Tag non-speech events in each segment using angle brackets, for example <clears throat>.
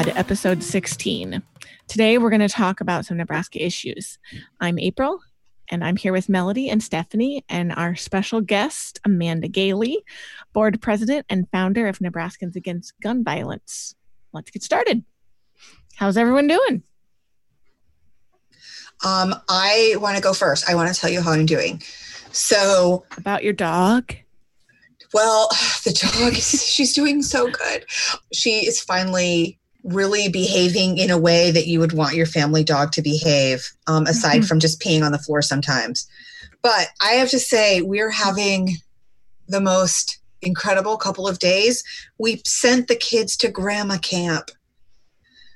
Seeing Red, the pod, episode 16. Today, we're going to talk about some Nebraska issues. I'm April, and I'm here with Melody and Stephanie, and our special guest, Amanda Gailey, board president and founder of Nebraskans Against Gun Violence. Let's get started. How's everyone doing? Um, I want to go first. I want to tell you how I'm doing. So, about your dog? Well, <sighs> the dog, she's doing so good. She is finally really behaving in a way that you would want your family dog to behave, um, aside mm-hmm. from just peeing on the floor sometimes. But I have to say, we're having the most incredible couple of days. We sent the kids to grandma camp.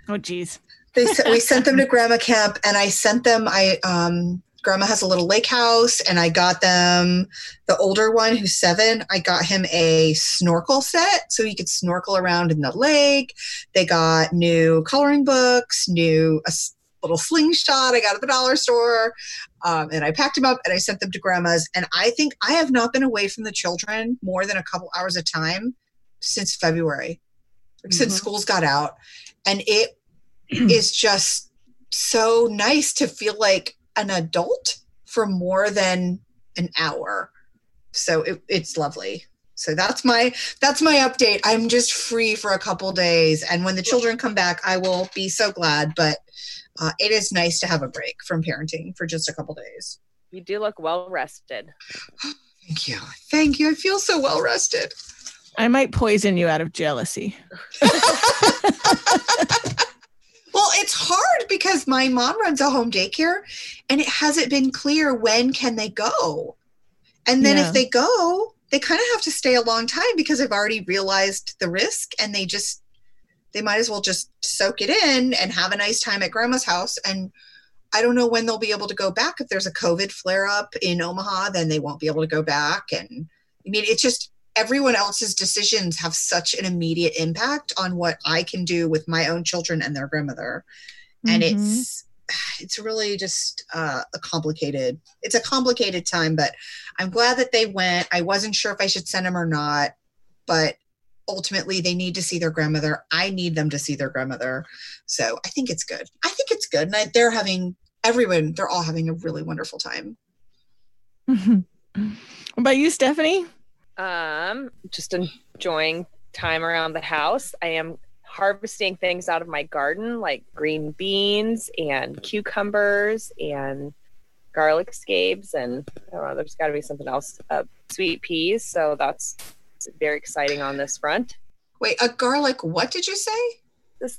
Oh, geez. they, we <laughs> sent them to grandma camp, and I sent them. I um, grandma has a little lake house and I got them the older one who's seven. I got him a snorkel set so he could snorkel around in the lake. They got new coloring books, new a little slingshot I got at the dollar store. Um, and I packed them up and I sent them to grandma's. And I think I have not been away from the children more than a couple hours of time since February, mm-hmm. since schools got out. And it <clears throat> is just so nice to feel like an adult for more than an hour. So it, it's lovely. So that's my that's my update. I'm just free for a couple days, and when the children come back, I will be so glad. But uh, it is nice to have a break from parenting for just a couple days. You do look well rested. Thank you, thank you. I feel so well rested. I might poison you out of jealousy. <laughs> Well, it's hard because my mom runs a home daycare and it hasn't been clear when can they go. And then yeah. if they go, they kind of have to stay a long time because they've already realized the risk and they just they might as well just soak it in and have a nice time at grandma's house and I don't know when they'll be able to go back. If there's a COVID flare up in Omaha, then they won't be able to go back. And I mean, it's just everyone else's decisions have such an immediate impact on what I can do with my own children and their grandmother. Mm-hmm. And it's <sighs> it's really just uh, a complicated it's a complicated time but i'm glad that they went. I wasn't sure if i should send them or not but ultimately they need to see their grandmother. I need them to see their grandmother. So i think it's good. I think it's good. And I, they're having everyone they're all having a really wonderful time. <laughs> What about you stephanie um, just enjoying time around the house. I am harvesting things out of my garden like green beans and cucumbers and garlic scapes and I don't know, there's got to be something else, uh, sweet peas. So that's very exciting on this front. Wait, a garlic, what did you say? This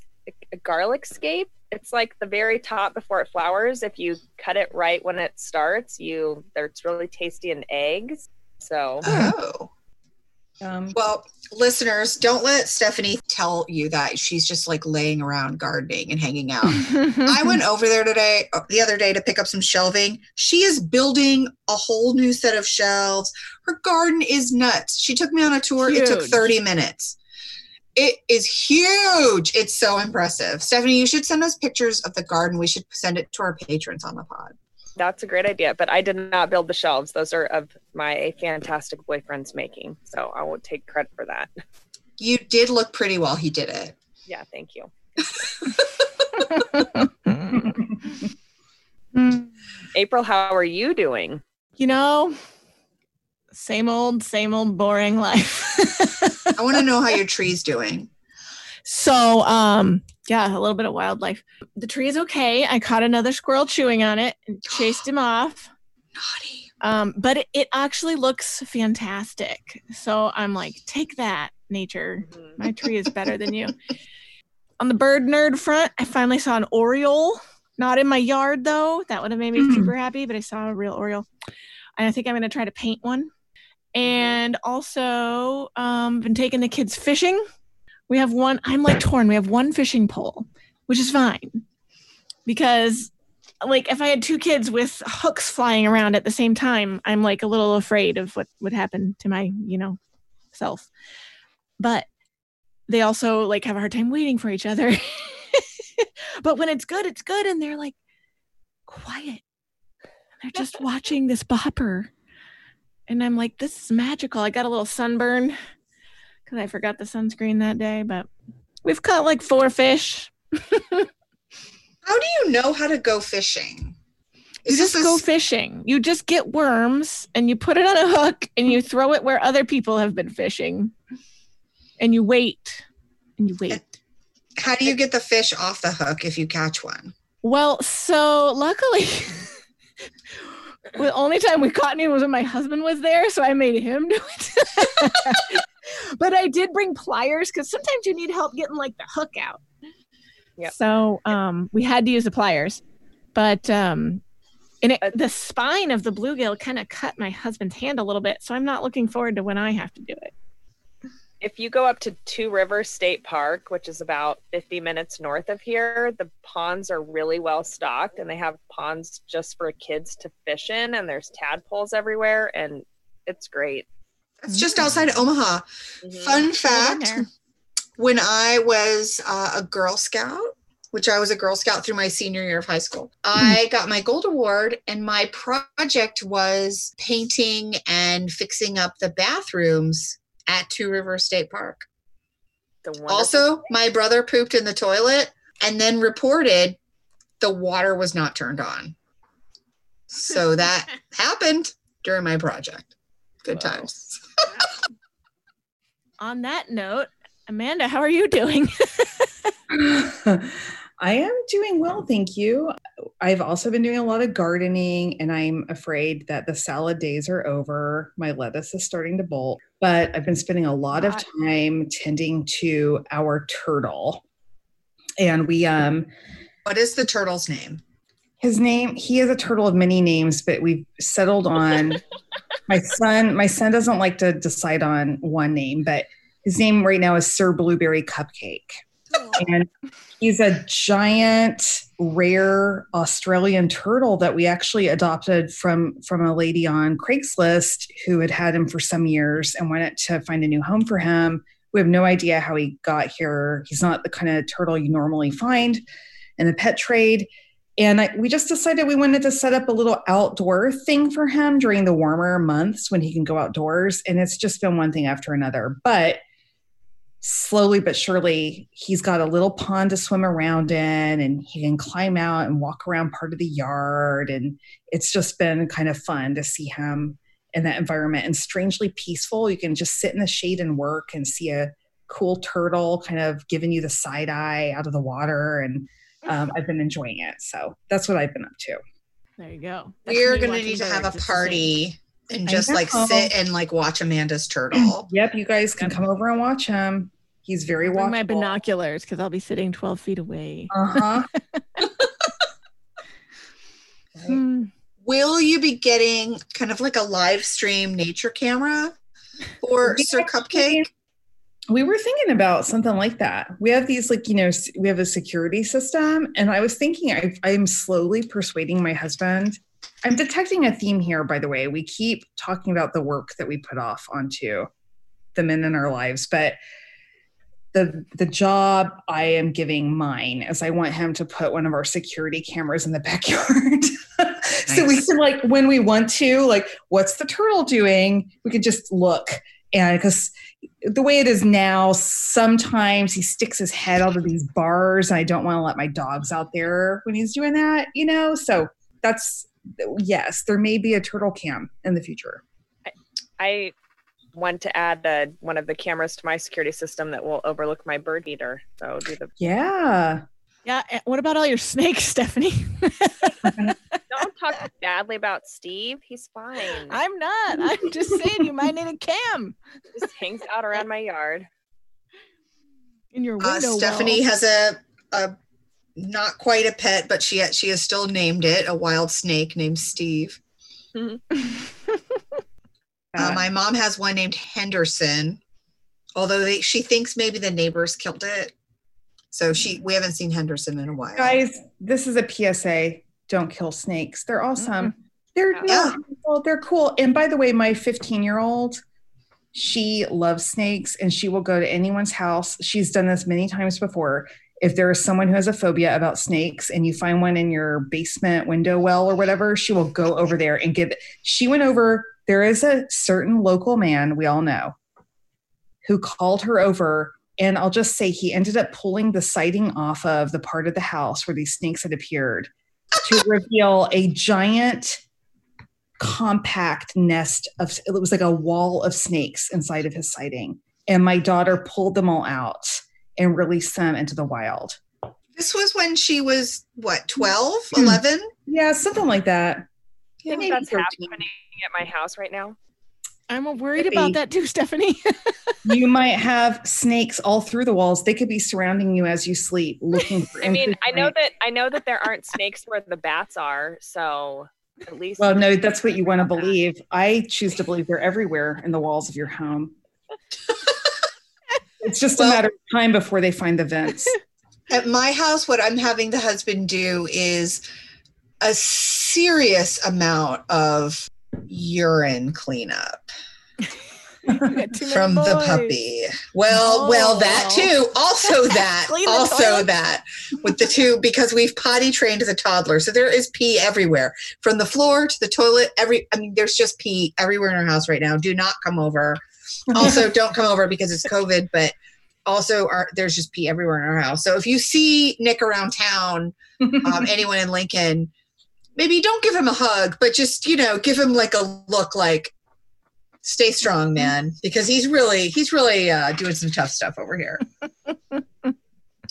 a garlic scape. It's like the very top before it flowers. If you cut it right when it starts, you it's really tasty in eggs. So, oh. Um, well, listeners, don't let Stephanie tell you that she's just like laying around gardening and hanging out. <laughs> I went over there today, uh, the other day, to pick up some shelving. She is building a whole new set of shelves. Her garden is nuts. She took me on a tour. Huge. It took 30 minutes. It is huge. It's so impressive. Stephanie, you should send us pictures of the garden. We should send it to our patrons on the pod. That's a great idea, but I did not build the shelves. Those are of my fantastic boyfriend's making, so I won't take credit for that. You did look pretty while he did it. Yeah, thank you. <laughs> April, how are you doing? You know, same old, same old boring life. <laughs> I want to know how your tree's doing. So, um, yeah, a little bit of wildlife. The tree is okay. I caught another squirrel chewing on it and <gasps> chased him off. Naughty. Um, but it, it, actually looks fantastic. So I'm like, take that, nature. Mm-hmm. My tree is better than you. <laughs> on the bird nerd front, I finally saw an oriole. Not in my yard though. That would have made me mm. super happy, but I saw a real oriole. And I think I'm gonna try to paint one. And also, um, been taking the kids fishing we have one i'm like torn. We have one fishing pole which is fine. Because like if i had two kids with hooks flying around at the same time i'm like a little afraid of what would happen to my you know self. But they also like have a hard time waiting for each other. <laughs> But when it's good it's good and they're like quiet. They're just <laughs> watching this bobber. And i'm like this is magical. I got a little sunburn because I forgot the sunscreen that day, but We've caught like four fish. <laughs> how do you know how to go fishing? Is you just go fishing. You just get worms and you put it on a hook and you throw it where other people have been fishing. And you wait. And you wait. How do you get the fish off the hook if you catch one? Well, so luckily <laughs> the only time we caught any was when my husband was there, so I made him do it. <laughs> but I did bring pliers because sometimes you need help getting like the hook out. Yeah. So um, we had to use the pliers, but um, and it, the spine of the bluegill kind of cut my husband's hand a little bit. So I'm not looking forward to when I have to do it. If you go up to Two Rivers State Park, which is about 50 minutes north of here, the ponds are really well stocked and they have ponds just for kids to fish in, and there's tadpoles everywhere, and it's great. It's just outside Omaha. Mm-hmm. Fun fact when I was uh, a Girl Scout, which I was a Girl Scout through my senior year of high school. I hmm. got my gold award, and my project was painting and fixing up the bathrooms at Two River State Park. Also, my brother pooped in the toilet and then reported the water was not turned on. So that <laughs> happened during my project. Good times. <laughs> On that note, Amanda, how are you doing? <laughs> I am doing well, thank you. I've also been doing a lot of gardening, and I'm afraid that the salad days are over. My lettuce is starting to bolt, but I've been spending a lot of time tending to our turtle. And we, um, what is the turtle's name? His name, he is a turtle of many names, but we've settled on <laughs> my son. My son doesn't like to decide on one name, but his name right now is Sir Blueberry Cupcake. and he's a giant rare australian turtle that we actually adopted from from a lady on craigslist who had had him for some years and wanted to find a new home for him we have no idea how he got here he's not the kind of turtle you normally find in the pet trade and I, we just decided we wanted to set up a little outdoor thing for him during the warmer months when he can go outdoors. And it's just been one thing after another but slowly but surely he's got a little pond to swim around in and he can climb out and walk around part of the yard. And it's just been kind of fun to see him in that environment. And strangely peaceful you can just sit in the shade and work and see a cool turtle kind of giving you the side eye out of the water. And um, i've been enjoying it so that's what i've been up to there you go that's we're gonna need to have a party and just like sit and like watch Amanda's turtle. <clears throat> yep, you guys can come over and watch him. He's very watchable. my binoculars because I'll be sitting 12 feet away. <laughs> <laughs> Uh huh. Hmm. Will you be getting kind of like a live stream nature camera for Sir Cupcake? We were thinking about something like that. We have these, like, you know, we have a security system. And I was thinking, I, I'm slowly persuading my husband. I'm detecting a theme here, by the way. We keep talking about the work that we put off onto the men in our lives, but the the job I am giving mine is I want him to put one of our security cameras in the <laughs> backyard. <laughs> so we can like when we want to, like, what's the turtle doing? We can just look. And because the way it is now, sometimes he sticks his head out of these bars, and I don't want to let my dogs out there when he's doing that, you know? So that's yes, there may be a turtle cam in the future. I want to add uh, one of the cameras to my security system that will overlook my bird feeder. So do the yeah. Yeah. What about all your snakes, <laughs> Stephanie? Don't talk badly about Steve. He's fine. I'm not. I'm just saying you might need a cam. Just hangs out around my yard. In your uh, window. Uh, Stephanie has a a not quite a pet, but she she has still named it a wild snake named Steve. Mm-hmm. <laughs> Uh, my mom has one named Henderson, although they, she thinks maybe the neighbors killed it. So she we haven't seen Henderson in a while. Guys, this is a PSA. Don't kill snakes. They're awesome. Mm-hmm. They're yeah. Cool. They're cool. And by the way, my 15 year old, she loves snakes and she will go to anyone's house. She's done this many times before. If there is someone who has a phobia about snakes and you find one in your basement window well or whatever, she will go over there and give it. She went over there is a certain local man we all know who called her over And I'll just say he ended up pulling the siding off of the part of the house where these snakes had appeared to <laughs> reveal a giant compact nest of it was like a wall of snakes inside of his siding. And my daughter pulled them all out and released them into the wild. This was when she was what 12 hmm. 11 yeah something like that. Yeah, I think that's 13. happening at my house right now I'm worried about that too, Stephanie. <laughs> you might have snakes all through the walls. They could be surrounding you as you sleep, looking for. <laughs> I mean, I know that I know that there aren't snakes where the bats are, so at least. Well, no, that's what you want to believe. I choose to believe they're everywhere in the walls of your home. <laughs> it's just well, a matter of time before they find the vents. At my house, what I'm having the husband do is a serious amount of urine cleanup <laughs> from the puppy. Well, oh. well, that too. Also <laughs> that. also that <laughs> with the two because we've potty trained as a toddler. So there is pee everywhere. From the floor to the toilet, every I mean there's just pee everywhere in our house right now. Do not come over. Also don't come over because it's COVID, but also our, there's just pee everywhere in our house. So if you see Nick around town, um, anyone in Lincoln, maybe don't give him a hug, but just, you know, give him like a look like, stay strong, man, because he's really, he's really uh, doing some tough stuff over here. <laughs>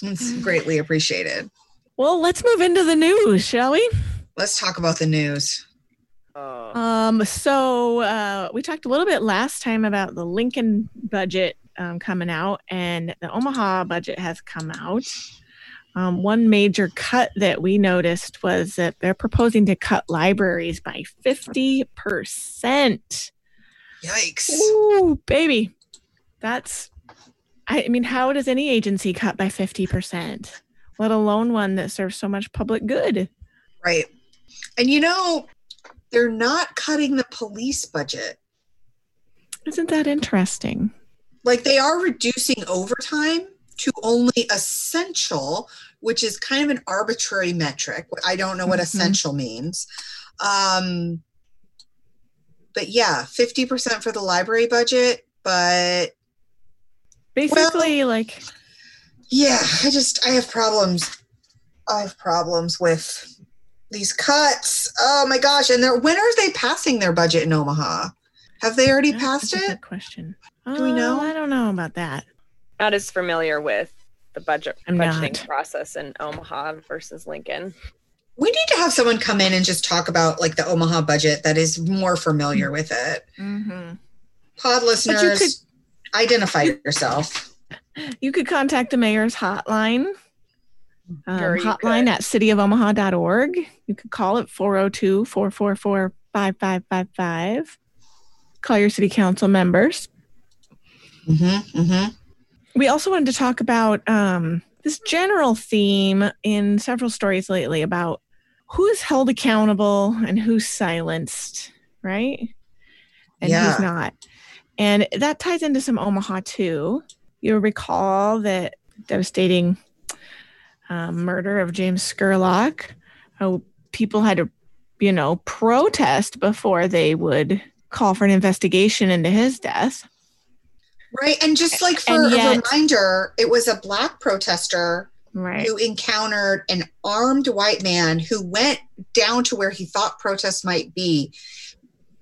it's greatly appreciated. Well, let's move into the news, shall we? Let's talk about the news. Uh. Um, so uh, we talked a little bit last time about the Lincoln budget um, coming out, and the Omaha budget has come out. Um, one major cut that we noticed was that they're proposing to cut libraries by 50%. Yikes. Ooh, baby. That's, I mean, how does any agency cut by 50%, let alone one that serves so much public good? Right. And you know, they're not cutting the police budget. Isn't that interesting? Like they are reducing overtime to only essential, which is kind of an arbitrary metric. I don't know what mm-hmm. essential means. Um, but yeah, 50% for the library budget, but basically well, like yeah, I just I have problems. I have problems with these cuts. Oh my gosh! And they're when are they passing their budget in Omaha? Have they already passed it? question. Do we know? I don't know about that not as familiar with the budget I'm budgeting not. process in Omaha versus Lincoln. We need to have someone come in and just talk about like the Omaha budget that is more familiar with it. Mm-hmm. Pod listeners, you could, identify yourself. <laughs> You could contact the mayor's hotline. Um, hotline at cityofomaha.org. You could call it 402 444 5555. Call your city council members. Mm-hmm, mm-hmm we also wanted to talk about um, this general theme in several stories lately about who's held accountable and who's silenced, right? And yeah. who's not. And that ties into some Omaha too. You'll recall that devastating um, murder of James Scurlock. How people had to, you know, protest before they would call for an investigation into his death. Right. And just like for yet, a reminder, it was a black protester right. who encountered an armed white man who went down to where he thought protests might be.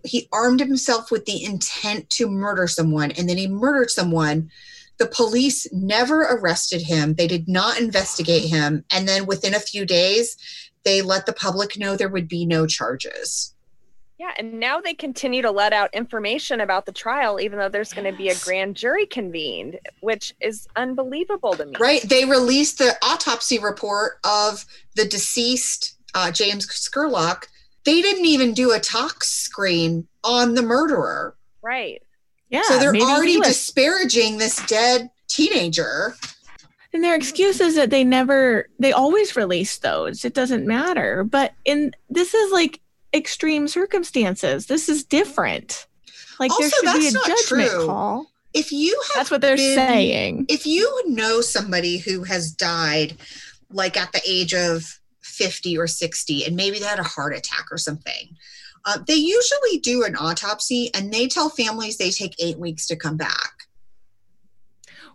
He armed himself with the intent to murder someone and then he murdered someone. The police never arrested him, they did not investigate him. And then within a few days, they let the public know there would be no charges. Yeah, and now they continue to let out information about the trial, even though there's going to be a grand jury convened, which is unbelievable to me. Right. They released the autopsy report of the deceased uh, James Scurlock. They didn't even do a tox screen on the murderer. Right. Yeah. So they're already was- disparaging this dead teenager. And their excuse is that they never, they always release those. It doesn't matter. But in this is like extreme circumstances. This is different. Like also, there should be a judgment true. call. If you have That's what they're been, saying. If you know somebody who has died like at the age of 50 or 60 and maybe they had a heart attack or something. Uh, they usually do an autopsy and they tell families they take eight weeks to come back.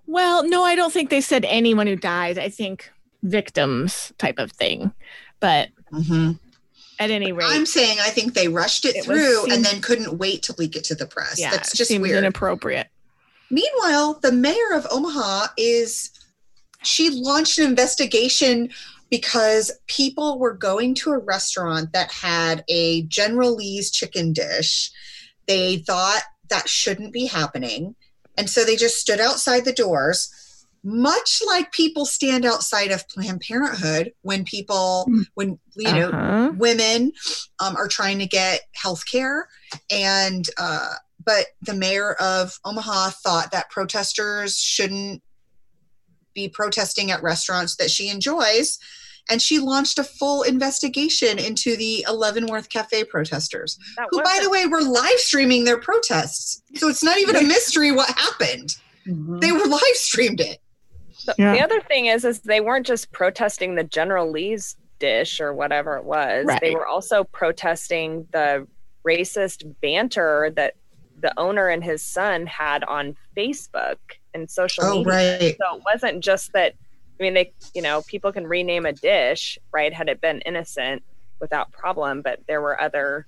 Well, no, I don't think they said anyone who dies. I think victims type of thing. But mm-hmm. At any rate, I'm saying I think they rushed it, it through was, and then couldn't wait to leak it to the press. Yeah, That's just weird. inappropriate. Meanwhile, the mayor of Omaha is she launched an investigation because people were going to a restaurant that had a General Lee's chicken dish. They thought that shouldn't be happening. And so they just stood outside the doors, much like people stand outside of Planned Parenthood when people, hmm. when, you know, uh-huh. women um, are trying to get health care. And, uh, but the mayor of Omaha thought that protesters shouldn't be protesting at restaurants that she enjoys and she launched a full investigation into the Leavenworth Cafe protesters, who, by the way, were live streaming their protests. So it's not even a <laughs> mystery what happened. Mm-hmm. They were live streamed it. So yeah. The other thing is, is they weren't just protesting the General Lee's dish or whatever it was. Right. They were also protesting the racist banter that the owner and his son had on Facebook and social oh, media. Right. So it wasn't just that I mean, they, you know, people can rename a dish, right? Had it been innocent without problem, but there were other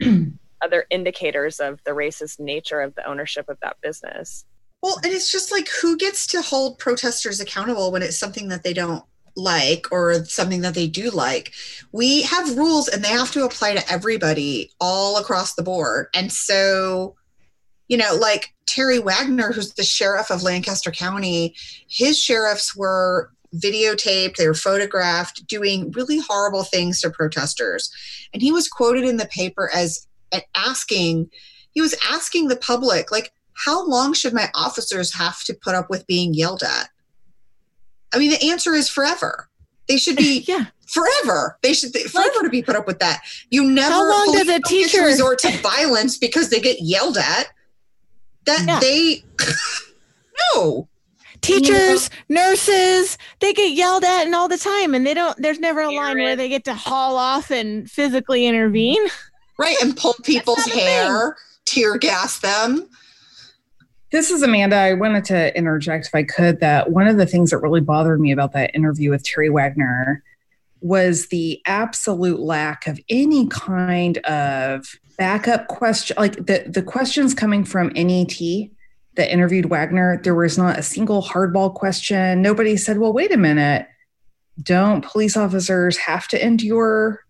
<clears throat> other indicators of the racist nature of the ownership of that business. Well, and it's just like who gets to hold protesters accountable when it's something that they don't like or something that they do like. We have rules and they have to apply to everybody all across the board. And so, you know, like Terry Wagner, who's the sheriff of Lancaster County, his sheriffs were videotaped, they were photographed doing really horrible things to protesters. And he was quoted in the paper as asking, he was asking the public, like, how long should my officers have to put up with being yelled at? I mean, the answer is forever. They should be <laughs> yeah. forever. They should forever like, to be put up with that. You never how long does a teacher resort to <laughs> violence because they get yelled at? that yeah. they <laughs> no teachers nurses they get yelled at and all the time and they don't there's never a line where they get to haul off and physically intervene right and pull people's hair tear gas them this is Amanda. I wanted to interject if I could that one of the things that really bothered me about that interview with Terry Wagner was the absolute lack of any kind of backup question like the the questions coming from NET that interviewed Wagner, there was not a single hardball question. Nobody said, "Well, wait a minute. Don't police officers have to endure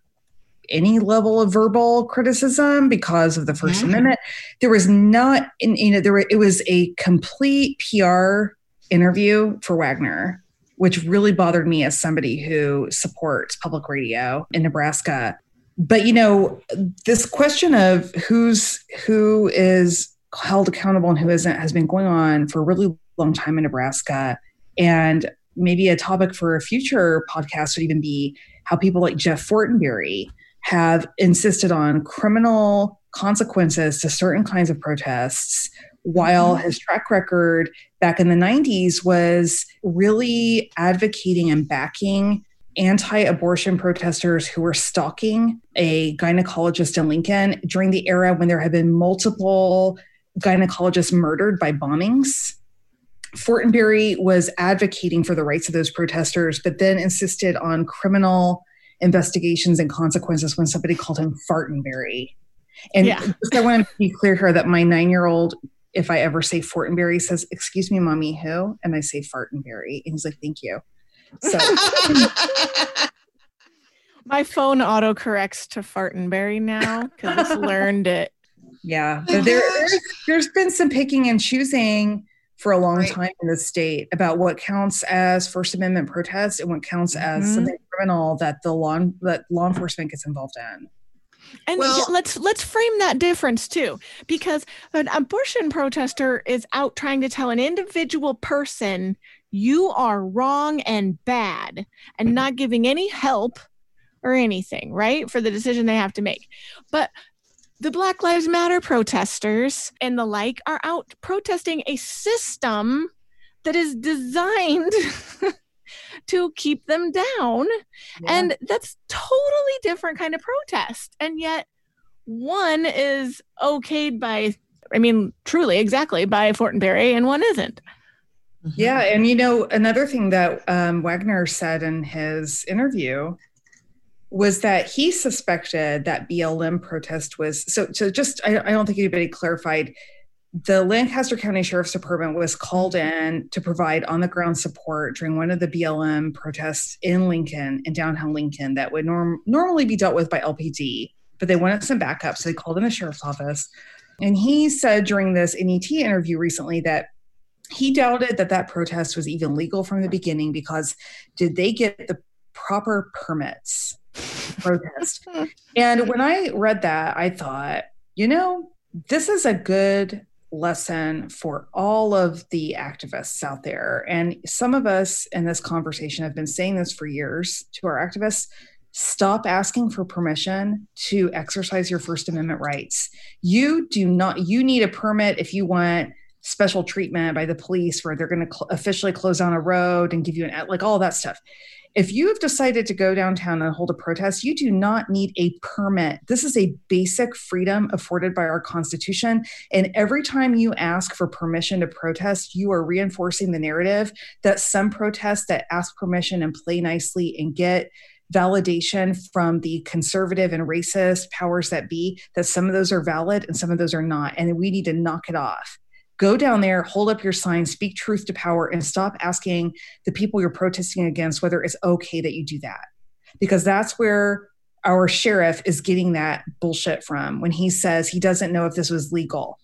any level of verbal criticism because of the 1st mm-hmm. Amendment?" There was not, in, you know, there were, it was a complete PR interview for Wagner, which really bothered me as somebody who supports public radio in Nebraska but you know this question of who's who is held accountable and who isn't has been going on for a really long time in nebraska and maybe a topic for a future podcast would even be how people like jeff fortenberry have insisted on criminal consequences to certain kinds of protests while mm-hmm. his track record back in the 90s was really advocating and backing anti abortion protesters who were stalking a gynecologist in Lincoln during the era when there had been multiple gynecologists murdered by bombings. Fortenberry was advocating for the rights of those protesters, but then insisted on criminal investigations and consequences when somebody called him Fartenberry. And yeah. I want to be clear here that my nine year old, if I ever say Fortenberry, says, Excuse me, mommy, who? And I say Fartenberry. And he's like, Thank you. So <laughs> my phone auto corrects to Fartenberry now because it's learned it. Yeah, there, there's, there's been some picking and choosing for a long right. time in the state about what counts as First Amendment protest and what counts as mm-hmm. something criminal that the law that law enforcement gets involved in. And well, let's let's frame that difference too, because an abortion protester is out trying to tell an individual person you are wrong and bad and not giving any help or anything, right? For the decision they have to make. But the Black Lives Matter protesters and the like are out protesting a system that is designed <laughs> to keep them down. Yeah. And that's totally different kind of protest. And yet one is okayed by I mean, truly, exactly by Fortenberry, and one isn't. Mm-hmm. Yeah, and you know another thing that um, Wagner said in his interview was that he suspected that BLM protest was so. So just I, I don't think anybody clarified. The Lancaster County Sheriff's Department was called in to provide on the ground support during one of the BLM protests in Lincoln, in downtown Lincoln, that would norm- normally be dealt with by LPD, but they wanted some backup, so they called in the sheriff's office. And he said during this NET interview recently that he doubted that that protest was even legal from the beginning because did they get the proper permits protest <laughs> and when i read that i thought you know this is a good lesson for all of the activists out there. And some of us in this conversation have been saying this for years to our activists stop asking for permission to exercise your first amendment rights. You do not you need a permit if you want special treatment by the police where they're going to cl- officially close down a road and give you an like all that stuff if you have decided to go downtown and hold a protest you do not need a permit. This is a basic freedom afforded by our constitution. And every time you ask for permission to protest you are reinforcing the narrative that some protests that ask permission and play nicely and get validation from the conservative and racist powers that be that some of those are valid and some of those are not and we need to knock it off go down there, hold up your sign, speak truth to power, and stop asking the people you're protesting against whether it's okay that you do that. Because that's where our sheriff is getting that bullshit from when he says he doesn't know if this was legal.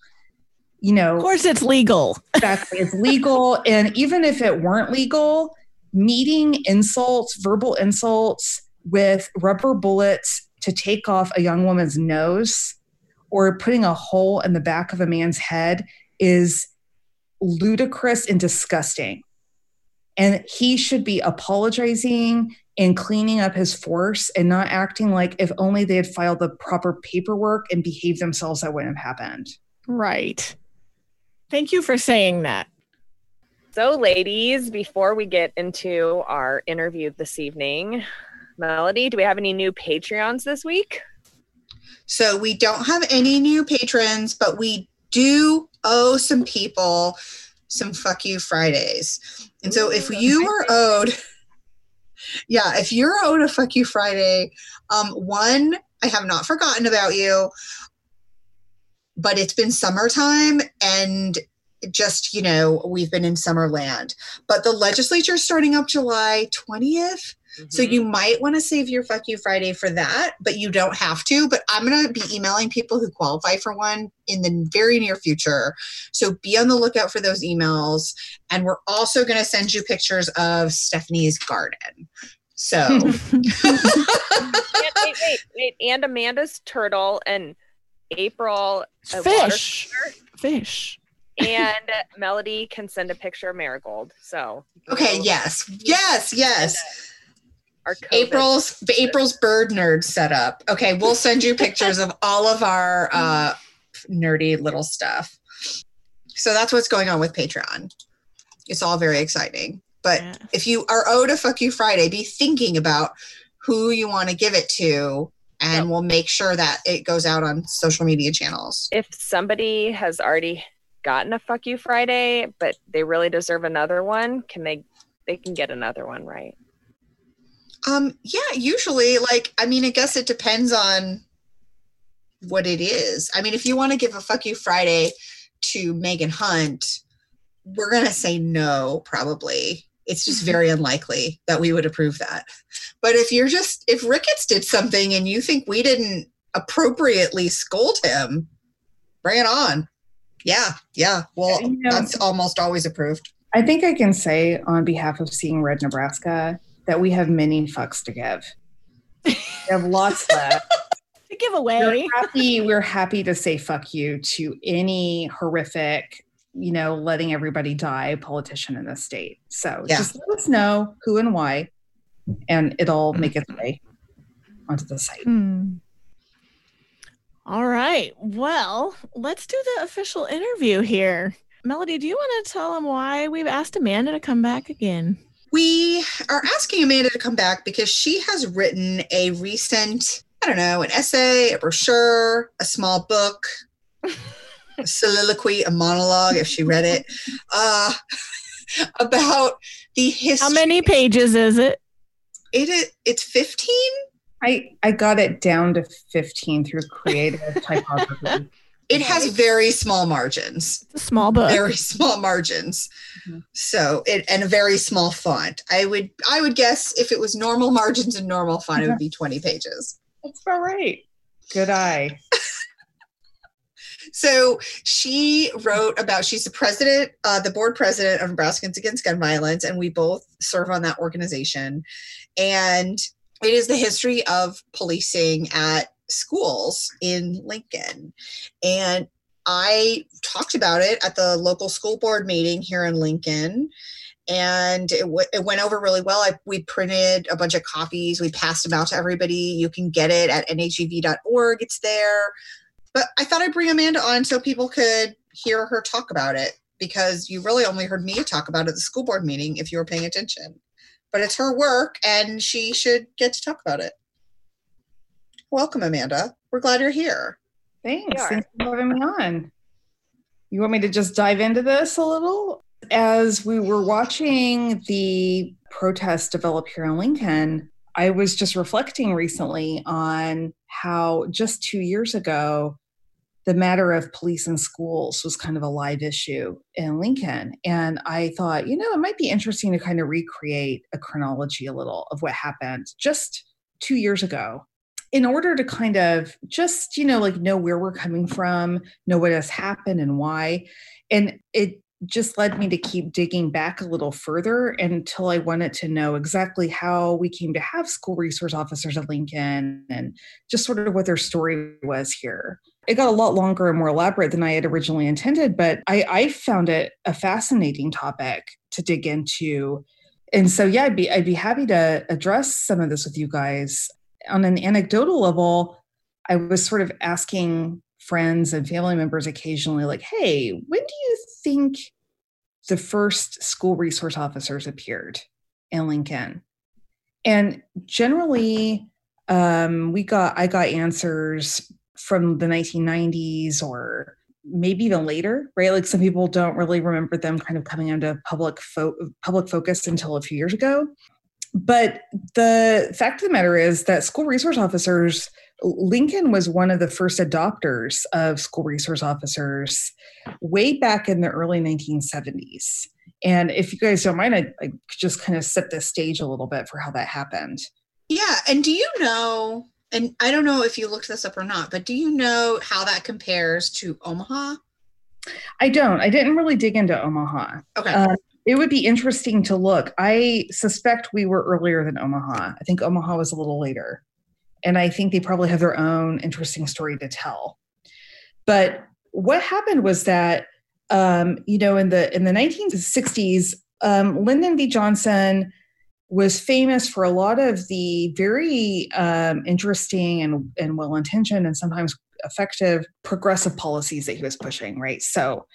You know, of course, it's legal. <laughs> Exactly. It's legal. and even if it weren't legal, meeting insults, verbal insults with rubber bullets to take off a young woman's nose or putting a hole in the back of a man's head is ludicrous and disgusting. And he should be apologizing and cleaning up his force and not acting like if only they had filed the proper paperwork and behaved themselves, that wouldn't have happened. Right. Thank you for saying that. So, ladies, before we get into our interview this evening, Melody, do we have any new Patreons this week? So, we don't have any new patrons, but we do owe some people some fuck you Fridays. And so if you are owed, <laughs> yeah, if you're owed a fuck you Friday, um, one, I have not forgotten about you, but it's been summertime and just, you know, we've been in summer land. But the legislature is starting up July 20th. Mm-hmm. So you might want to save your fuck you Friday for that, but you don't have to. But I'm going to be emailing people who qualify for one in the very near future. So be on the lookout for those emails. And we're also going to send you pictures of Stephanie's garden. So, <laughs> <laughs> wait, wait, wait, wait, and Amanda's turtle and April fish, fish and Melody can send a picture of Marigold. So okay, yes, yes, yes our COVID. April's <laughs> April's bird nerd setup. Okay, we'll send you pictures of all of our uh, nerdy little stuff. So that's what's going on with Patreon. It's all very exciting. But yeah. if you are owed a fuck you Friday, be thinking about who you want to give it to and yep. we'll make sure that it goes out on social media channels. If somebody has already gotten a fuck you Friday, but they really deserve another one, can they they can get another one, right? Um, yeah, usually, like, I mean, I guess it depends on what it is. I mean, if you want to give a fuck you Friday to Megan Hunt, we're going to say no, probably. It's just mm-hmm. very unlikely that we would approve that. But if you're just, if Ricketts did something and you think we didn't appropriately scold him, bring it on. Yeah, yeah. Well, you know, that's almost always approved. I think I can say on behalf of Seeing Red Nebraska that we have many fucks to give. We have lots <laughs> left. to give away. We're happy, we're happy to say fuck you to any horrific, you know, letting everybody die politician in the state. So yeah. just let us know who and why, and it'll make its way onto the site. Hmm. All right. Well, let's do the official interview here. Melody, do you want to tell them why we've asked Amanda to come back again? We are asking Amanda to come back because she has written a recent, I don't know, an essay, a brochure, a small book, a soliloquy, a monologue, if she read it. Uh, <laughs> about the history. How many pages is it? It is. It's fifteen. I I got it down to fifteen through creative typography. <laughs> It has very small margins. It's a small book. Very <laughs> small margins. Mm-hmm. So it and a very small font. I would I would guess if it was normal margins and normal font, it would be 20 pages. That's about right. Good eye. <laughs> so she wrote about she's the president, uh, the board president of Nebraskans Against Gun Violence, and we both serve on that organization. And it is the history of policing at schools in Lincoln. And I talked about it at the local school board meeting here in Lincoln. And it, w- it went over really well. I, we printed a bunch of copies. We passed them out to everybody. You can get it at nhev.org. It's there. But I thought I'd bring Amanda on so people could hear her talk about it because you really only heard me talk about it at the school board meeting if you were paying attention. But it's her work and she should get to talk about it. Welcome, Amanda. We're glad you're here. Thanks. Thanks for having me on. You want me to just dive into this a little? As we were watching the protests develop here in Lincoln, I was just reflecting recently on how just two years ago, the matter of police and schools was kind of a live issue in Lincoln. And I thought, you know, it might be interesting to kind of recreate a chronology a little of what happened just two years ago in order to kind of just you know like know where we're coming from know what has happened and why and it just led me to keep digging back a little further until I wanted to know exactly how we came to have school resource officers at Lincoln and just sort of what their story was here. It got a lot longer and more elaborate than I had originally intended, but I, I found it a fascinating topic to dig into. And so, yeah, I'd be I'd be happy to address some of this with you guys on an anecdotal level, I was sort of asking friends and family members occasionally, like, hey, when do you think the first school resource officers appeared in Lincoln? And generally, um, we got I got answers from the 1990s or maybe even later, right? Like some people don't really remember them kind of coming into public fo- public focus until a few years ago. But the fact of the matter is that school resource officers, Lincoln was one of the first adopters of school resource officers way back in the early 1970s. And if you guys don't mind, I, I just kind of set the stage a little bit for how that happened. Yeah. And do you know, and I don't know if you looked this up or not, but do you know how that compares to Omaha? I don't. I didn't really dig into Omaha. Okay. Um, it would be interesting to look. I suspect we were earlier than Omaha. I think Omaha was a little later. And I think they probably have their own interesting story to tell. But what happened was that um, you know in the in the 1960s, um, Lyndon B. Johnson was famous for a lot of the very um, interesting and, and well intentioned and sometimes effective progressive policies that he was pushing. Right, so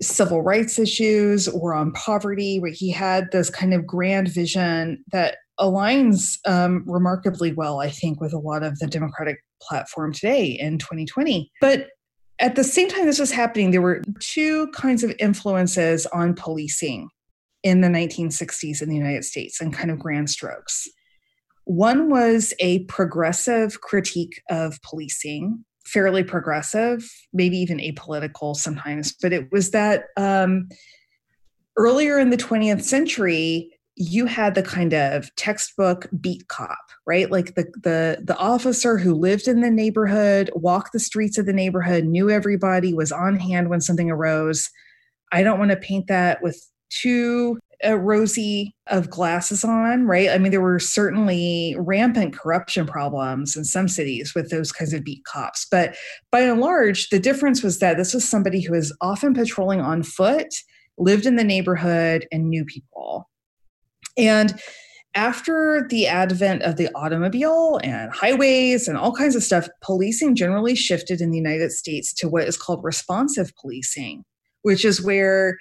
civil rights issues or on poverty, where he had this kind of grand vision that aligns um, remarkably well, I think, with a lot of the Democratic platform today in 2020. But at the same time this was happening, there were two kinds of influences on policing in the 1960s in the United States and kind of grand strokes. One was a progressive critique of policing fairly progressive, maybe even apolitical sometimes. But it was that um, earlier in the 20th century, you had the kind of textbook beat cop, right? Like the the the officer who lived in the neighborhood, walked the streets of the neighborhood, knew everybody, was on hand when something arose. I don't want to paint that with too a uh, rosy of glasses on, right? I mean, there were certainly rampant corruption problems in some cities with those kinds of beat cops. But by and large, the difference was that this was somebody who was often patrolling on foot, lived in the neighborhood, and knew people. And after the advent of the automobile and highways and all kinds of stuff, policing generally shifted in the United States to what is called responsive policing, which is where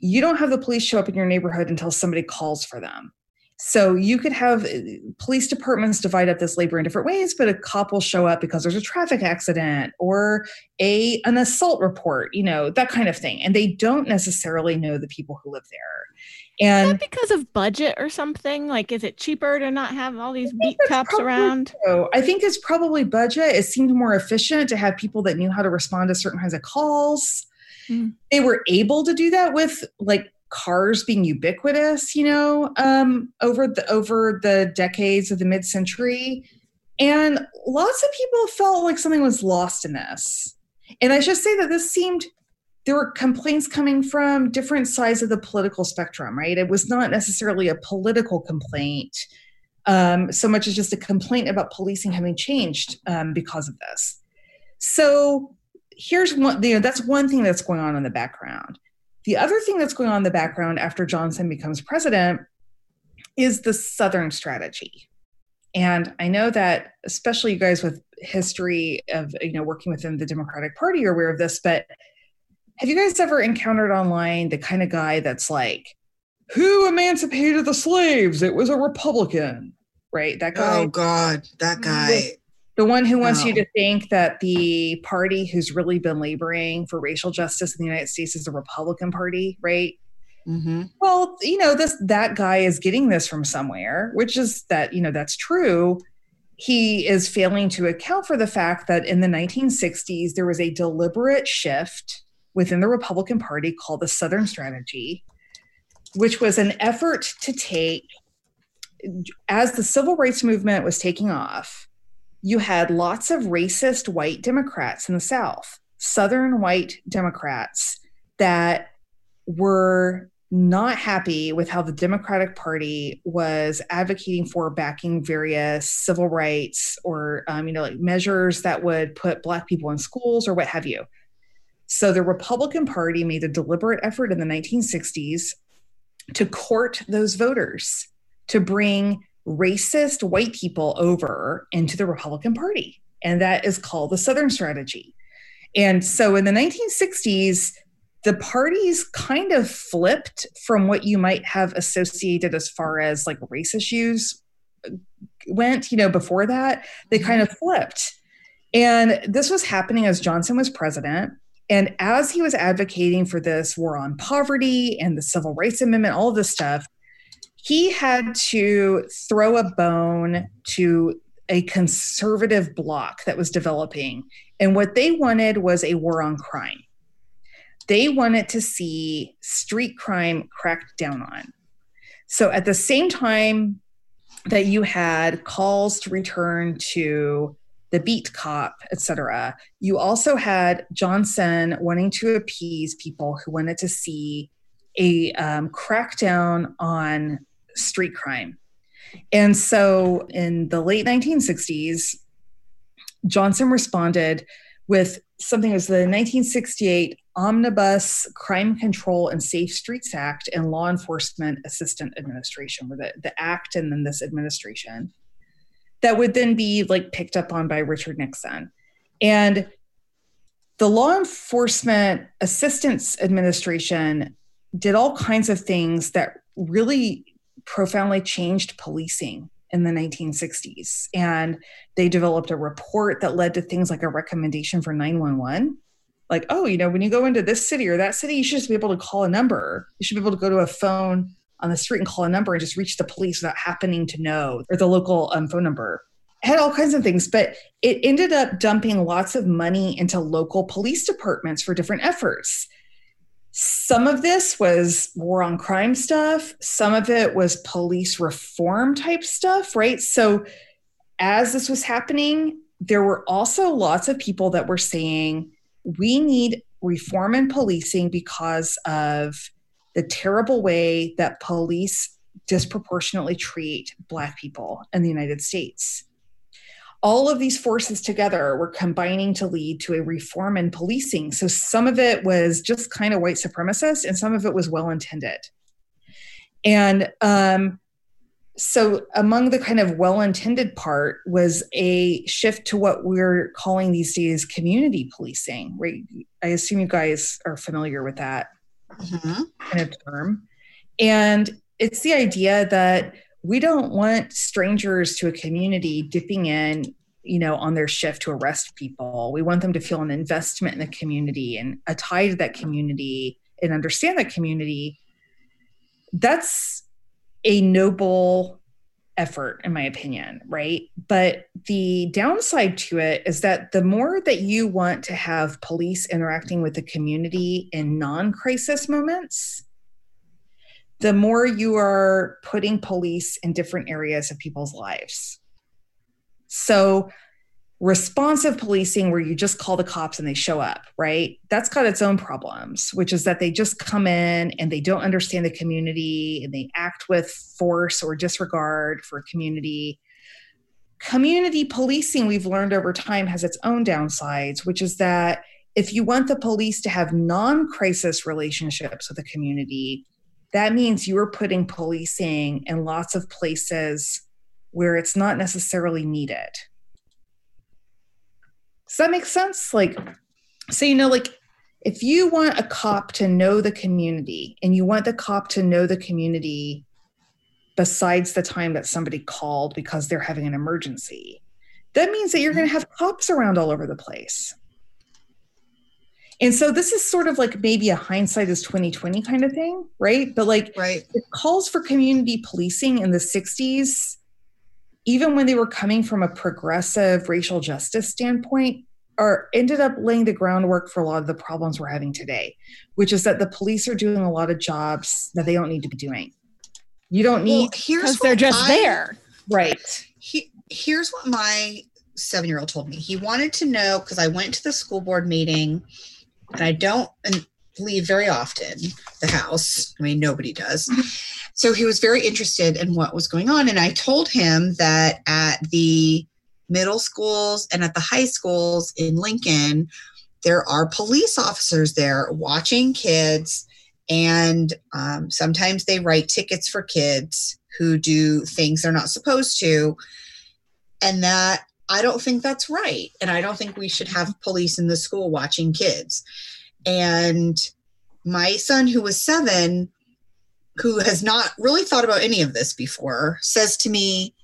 you don't have the police show up in your neighborhood until somebody calls for them. So you could have uh, police departments divide up this labor in different ways, but a cop will show up because there's a traffic accident or a an assault report, you know, that kind of thing. And they don't necessarily know the people who live there. And because of budget or something? Like is it cheaper to not have all these beat cops around? So. I think it's probably budget. It seemed more efficient to have people that knew how to respond to certain kinds of calls. Mm. They were able to do that with like cars being ubiquitous, you know, um, over the over the decades of the mid-century. And lots of people felt like something was lost in this. And I should say that this seemed there were complaints coming from different sides of the political spectrum, right? It was not necessarily a political complaint um, so much as just a complaint about policing having changed um, because of this. So here's one, you know, that's one thing that's going on in the background. The other thing that's going on in the background after Johnson becomes president is the Southern strategy. And I know that, especially you guys with history of you know working within the Democratic Party are aware of this, but have you guys ever encountered online the kind of guy that's like, "Who emancipated the slaves? It was a Republican." Right? That guy. Oh God, that guy. The one who wants no. you to think that the party who's really been laboring for racial justice in the United States is the Republican Party, right? Mm-hmm. Well, you know, this that guy is getting this from somewhere, which is that you know that's true. He is failing to account for the fact that in the 1960s there was a deliberate shift within the Republican Party called the Southern Strategy, which was an effort to take as the civil rights movement was taking off you had lots of racist white Democrats in the South, Southern white Democrats that were not happy with how the Democratic Party was advocating for backing various civil rights or, um, you know, like measures that would put Black people in schools or what have you. So the Republican Party made a deliberate effort in the 1960s to court those voters, to bring racist white people over into the Republican Party. And that is called the Southern Strategy. And so in the 1960s, the parties kind of flipped from what you might have associated as far as like race issues uh, went, you know, before that, they kind of flipped. And this was happening as Johnson was president. And as he was advocating for this war on poverty and the Civil Rights Amendment, all of this stuff, he had to throw a bone to a conservative bloc that was developing. And what they wanted was a war on crime. They wanted to see street crime cracked down on. So at the same time that you had calls to return to the beat cop, etc., you also had Johnson wanting to appease people who wanted to see a um, crackdown on street crime. And so in the late 1960s, Johnson responded with something as the 1968 Omnibus Crime Control and Safe Streets Act and Law Enforcement Assistance Administration, where the, the act and then this administration that would then be like picked up on by Richard Nixon. And the Law Enforcement Assistance Administration did all kinds of things that really profoundly changed policing in the 1960s. And they developed a report that led to things like a recommendation for 911. Like, oh, you know, when you go into this city or that city, you should just be able to call a number. You should be able to go to a phone on the street and call a number and just reach the police without happening to know or the local um, phone number. It had all kinds of things, but it ended up dumping lots of money into local police departments for different efforts. Some of this was war on crime stuff, some of it was police reform type stuff, right? So, as this was happening, there were also lots of people that were saying, we need reform in policing because of the terrible way that police disproportionately treat Black people in the United States all of these forces together were combining to lead to a reform in policing. So some of it was just kind of white supremacist, and some of it was well intended. And um, so, among the kind of well intended part was a shift to what we're calling these days community policing, right? I assume you guys are familiar with that mm-hmm. kind of term. And it's the idea that we don't want strangers to a community dipping in you know on their shift to arrest people. We want them to feel an investment in the community and a tie to that community and understand that community. That's a noble effort in my opinion right? But the downside to it is that the more that you want to have police interacting with the community in non-crisis moments the more you are putting police in different areas of people's lives so responsive policing where you just call the cops and they show up, right? That's got its own problems, which is that they just come in and they don't understand the community and they act with force or disregard for community. Community policing, we've learned over time, has its own downsides, which is that if you want the police to have non crisis relationships with the community, that means you are putting policing in lots of places where it's not necessarily needed does that make sense? Like, so you know, like if you want a cop to know the community and you want the cop to know the community besides the time that somebody called because they're having an emergency, that means that you're mm-hmm. going to have cops around all over the place. And so this is sort of like maybe a hindsight is 2020 kind of thing, right? But like right. the calls for community policing in the 60s even when they were coming from a progressive racial justice standpoint, are ended up laying the groundwork for a lot of the problems we're having today, which is that the police are doing a lot of jobs that they don't need to be doing. You don't need because they're just I, there, right? He, here's what my seven year old told me. He wanted to know because I went to the school board meeting, and I don't leave very often the house. I mean, nobody does. So he was very interested in what was going on. And I told him that at the middle schools and at the high schools in Lincoln, there are police officers there watching kids. And um, sometimes they write tickets for kids who do things they're not supposed to. And that I don't think that's right. And I don't think we should have police in the school watching kids. And my son, who was seven, who has not really thought about any of this before, says to me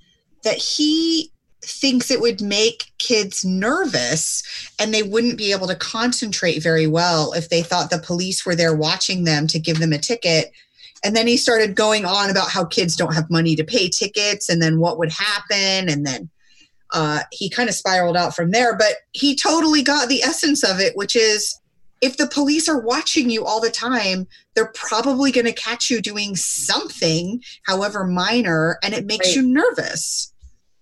that he thinks it would make kids nervous and they wouldn't be able to concentrate very well if they thought the police were there watching them to give them a ticket. And then he started going on about how kids don't have money to pay tickets and then what would happen. And then uh, he kind of spiraled out from there. But he totally got the essence of it, which is if the police are watching you all the time, they're probably going to catch you doing something, however minor, and it makes right. you nervous.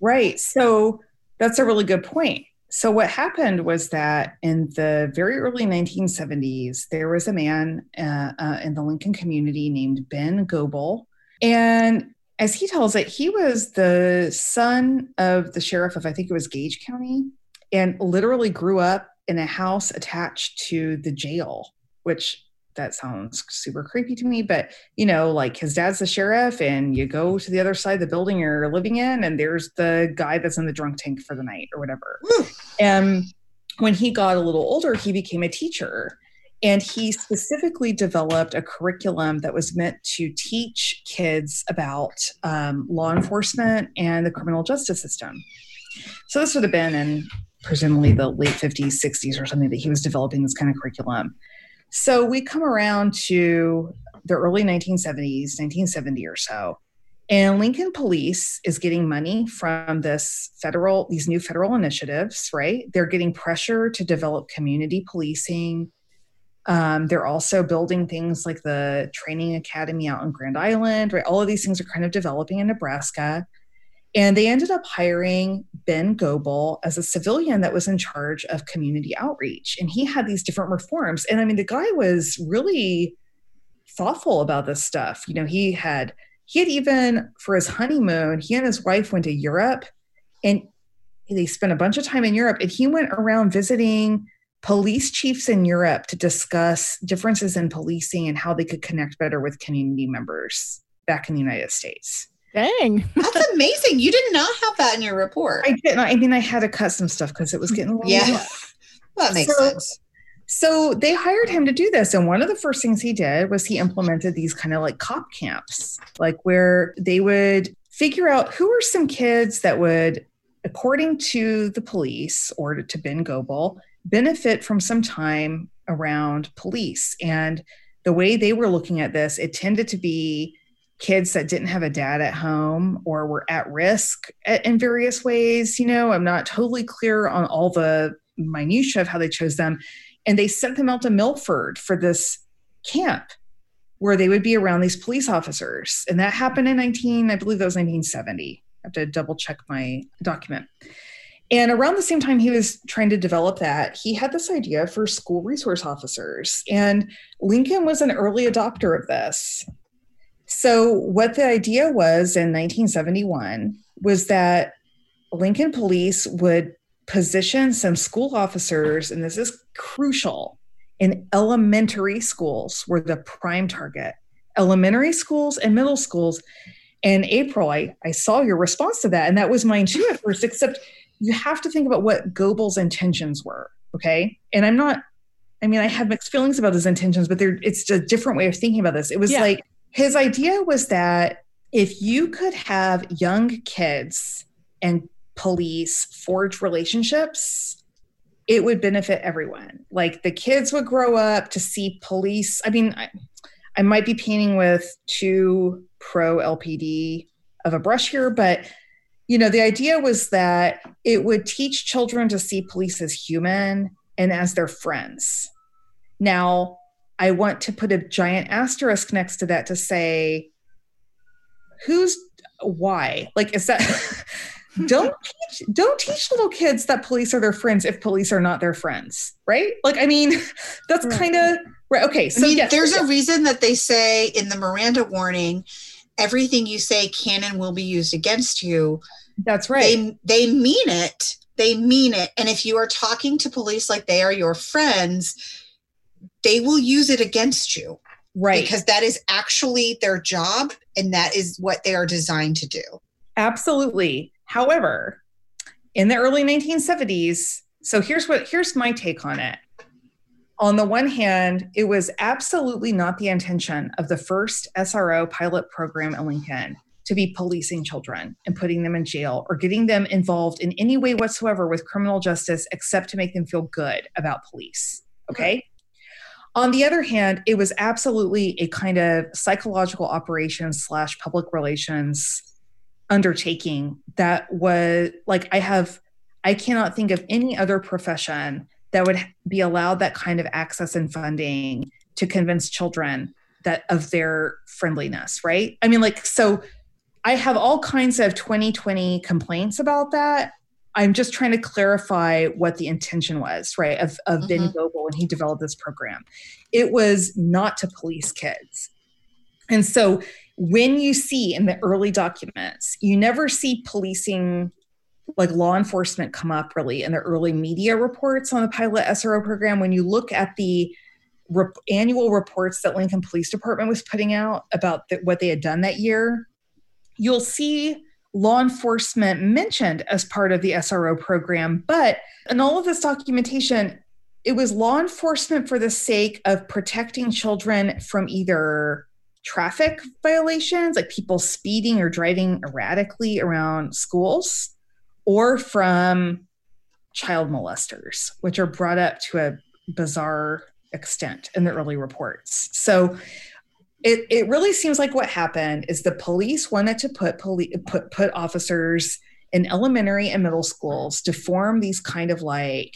Right. So that's a really good point. So, what happened was that in the very early 1970s, there was a man uh, uh, in the Lincoln community named Ben Goebel. And as he tells it, he was the son of the sheriff of, I think it was Gage County, and literally grew up in a house attached to the jail, which that sounds super creepy to me, but you know, like his dad's the sheriff, and you go to the other side of the building you're living in, and there's the guy that's in the drunk tank for the night or whatever. and when he got a little older, he became a teacher. And he specifically developed a curriculum that was meant to teach kids about um, law enforcement and the criminal justice system. So this would have been in presumably the late 50s, 60s or something that he was developing this kind of curriculum. So we come around to the early 1970s, 1970 or so, and Lincoln Police is getting money from this federal, these new federal initiatives, right? They're getting pressure to develop community policing. Um, they're also building things like the training academy out in Grand Island, right? All of these things are kind of developing in Nebraska. And they ended up hiring Ben Goebel as a civilian that was in charge of community outreach. And he had these different reforms. And I mean, the guy was really thoughtful about this stuff. You know, he had he had even for his honeymoon, he and his wife went to Europe and they spent a bunch of time in Europe and he went around visiting police chiefs in Europe to discuss differences in policing and how they could connect better with community members back in the United States. Dang. That's amazing. You did not have that in your report. I didn't. I mean, I had to cut some stuff because it was getting a little Yeah. Well, <laughs> that makes so, sense. So they hired him to do this. And one of the first things he did was he implemented these kind of like cop camps, like where they would figure out who are some kids that would, according to the police or to Ben Goebel, benefit from some time around police. And the way they were looking at this, it tended to be kids that didn't have a dad at home or were at risk in various ways. You know, I'm not totally clear on all the minutia of how they chose them. And they sent them out to Milford for this camp where they would be around these police officers. And that happened in 19, I believe that was 1970. I have to double check my document. And around the same time he was trying to develop that, he had this idea for school resource officers. And Lincoln was an early adopter of this. So, what the idea was in 1971 was that Lincoln police would position some school officers, and this is crucial, in elementary schools were the prime target. Elementary schools and middle schools. And April, I, I saw your response to that, and that was mine too at first, except you have to think about what Goebel's intentions were. Okay. And I'm not, I mean, I have mixed feelings about his intentions, but they it's a different way of thinking about this. It was yeah. like his idea was that if you could have young kids and police forge relationships, it would benefit everyone. Like the kids would grow up to see police. I mean, I, I might be painting with too pro LPD of a brush here, but you know, the idea was that it would teach children to see police as human and as their friends. Now, I want to put a giant asterisk next to that to say, who's why? Like, is that <laughs> don't teach don't teach little kids that police are their friends if police are not their friends, right? Like, I mean, <laughs> that's right. kind of right. Okay, so I mean, yes, there's yes. a reason that they say in the Miranda warning, everything you say can and will be used against you that's right. They they mean it. They mean it. And if you are talking to police like they are your friends, they will use it against you. Right. Because that is actually their job and that is what they are designed to do. Absolutely. However, in the early 1970s, so here's what here's my take on it. On the one hand, it was absolutely not the intention of the first SRO pilot program in Lincoln to be policing children and putting them in jail or getting them involved in any way whatsoever with criminal justice except to make them feel good about police. Mm-hmm. Okay. On the other hand, it was absolutely a kind of psychological operation slash public relations undertaking that was like I have I cannot think of any other profession that would be allowed that kind of access and funding to convince children that of their friendliness, right? I mean like so I have all kinds of 2020 complaints about that. I'm just trying to clarify what the intention was, right, of, of mm-hmm. Ben Goebel when he developed this program. It was not to police kids. And so when you see in the early documents, you never see policing like law enforcement come up really in the early media reports on the pilot SRO program. When you look at the re- annual reports that Lincoln Police Department was putting out about the, what they had done that year, you'll see law enforcement mentioned as part of the SRO program. But in all of this documentation, it was law enforcement for the sake of protecting children from either traffic violations, like people speeding or driving erratically around schools, or from child molesters, which are brought up to a bizarre extent in the early reports. So it, it really seems like what happened is the police wanted to put poli- put put officers in elementary and middle schools to form these kind of like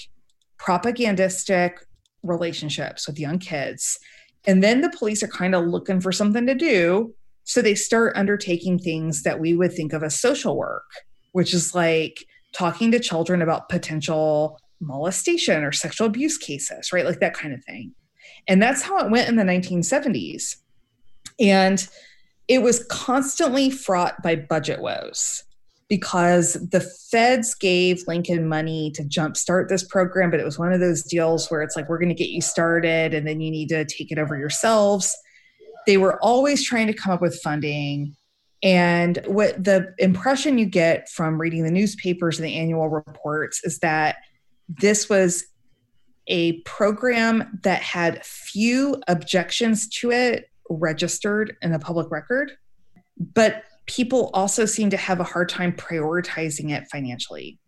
propagandistic relationships with young kids. And then the police are kind of looking for something to do. So they start undertaking things that we would think of as social work which is like talking to children about potential molestation or sexual abuse cases right? Like that kind of thing. And that's how it went in the 1970s and it was constantly fraught by budget woes because the feds gave Lincoln money to jumpstart this program, but it was one of those deals where it's like, we're going to get you started and then you need to take it over yourselves. They were always trying to come up with funding. And what the impression you get from reading the newspapers and the annual reports is that this was a program that had few objections to it registered in the public record. But people also seem to have a hard time prioritizing it financially.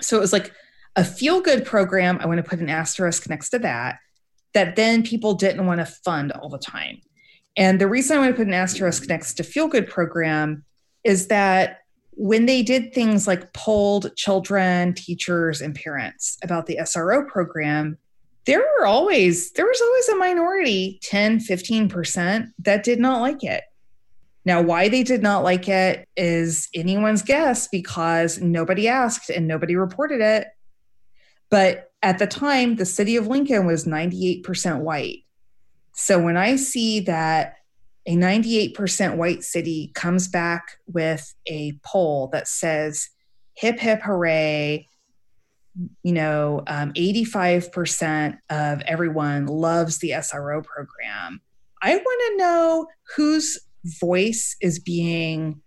So it was like a feel good program. I want to put an asterisk next to that, that then people didn't want to fund all the time. And the reason I want to put an asterisk next to feel good program is that when they did things like polled children, teachers, and parents about the SRO program, there were always there was always a minority 10 15% that did not like it. Now why they did not like it is anyone's guess because nobody asked and nobody reported it. But at the time the city of lincoln was 98% white. So when i see that a 98% white city comes back with a poll that says hip hip hooray you know um, 85% of everyone loves the sro program. I want to know whose voice is being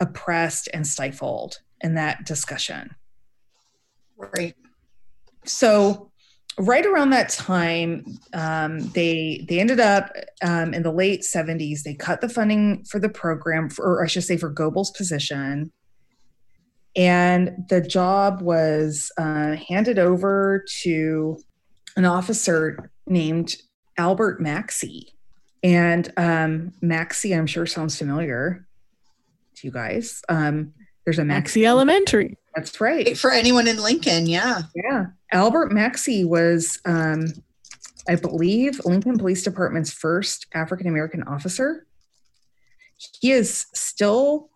oppressed and stifled in that discussion. Right. So right around that time, um, they they ended up um, in the late '70s. They cut the funding for the program, for, or I should say, for Goebel's position, and the job was uh, handed over to an officer named Albert Maxey. And um, Maxey, I'm sure, sounds familiar to you guys. Um, there's a Maxey, Maxey Elementary. That's right. For anyone in Lincoln, yeah. Yeah. Albert Maxey was, um, I believe, Lincoln Police Department's first African American officer. He is still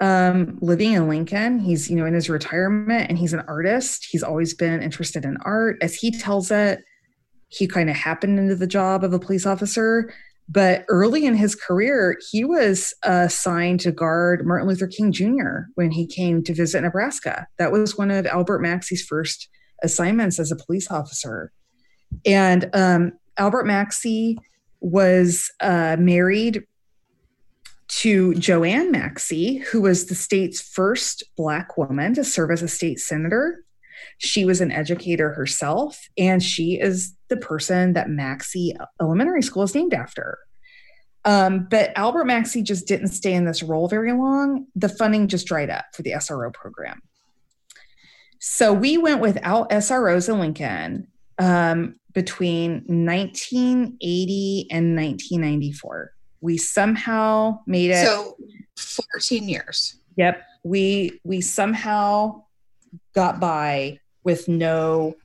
um, living in Lincoln. He's, you know, in his retirement and he's an artist. He's always been interested in art. As he tells it, he kind of happened into the job of a police officer but early in his career, he was assigned to guard Martin Luther King Jr. when he came to visit Nebraska. That was one of Albert Maxey's first assignments as a police officer. And um, Albert Maxey was uh, married to JoAnn Maxey, who was the state's first Black woman to serve as a state senator. She was an educator herself, and she is the person that Maxey Elementary School is named after. Um, but Albert Maxey just didn't stay in this role very long. The funding just dried up for the SRO program. So we went without SROs in Lincoln um, between 1980 and 1994. We somehow made it. So 14 years. Yep. We we somehow got by with no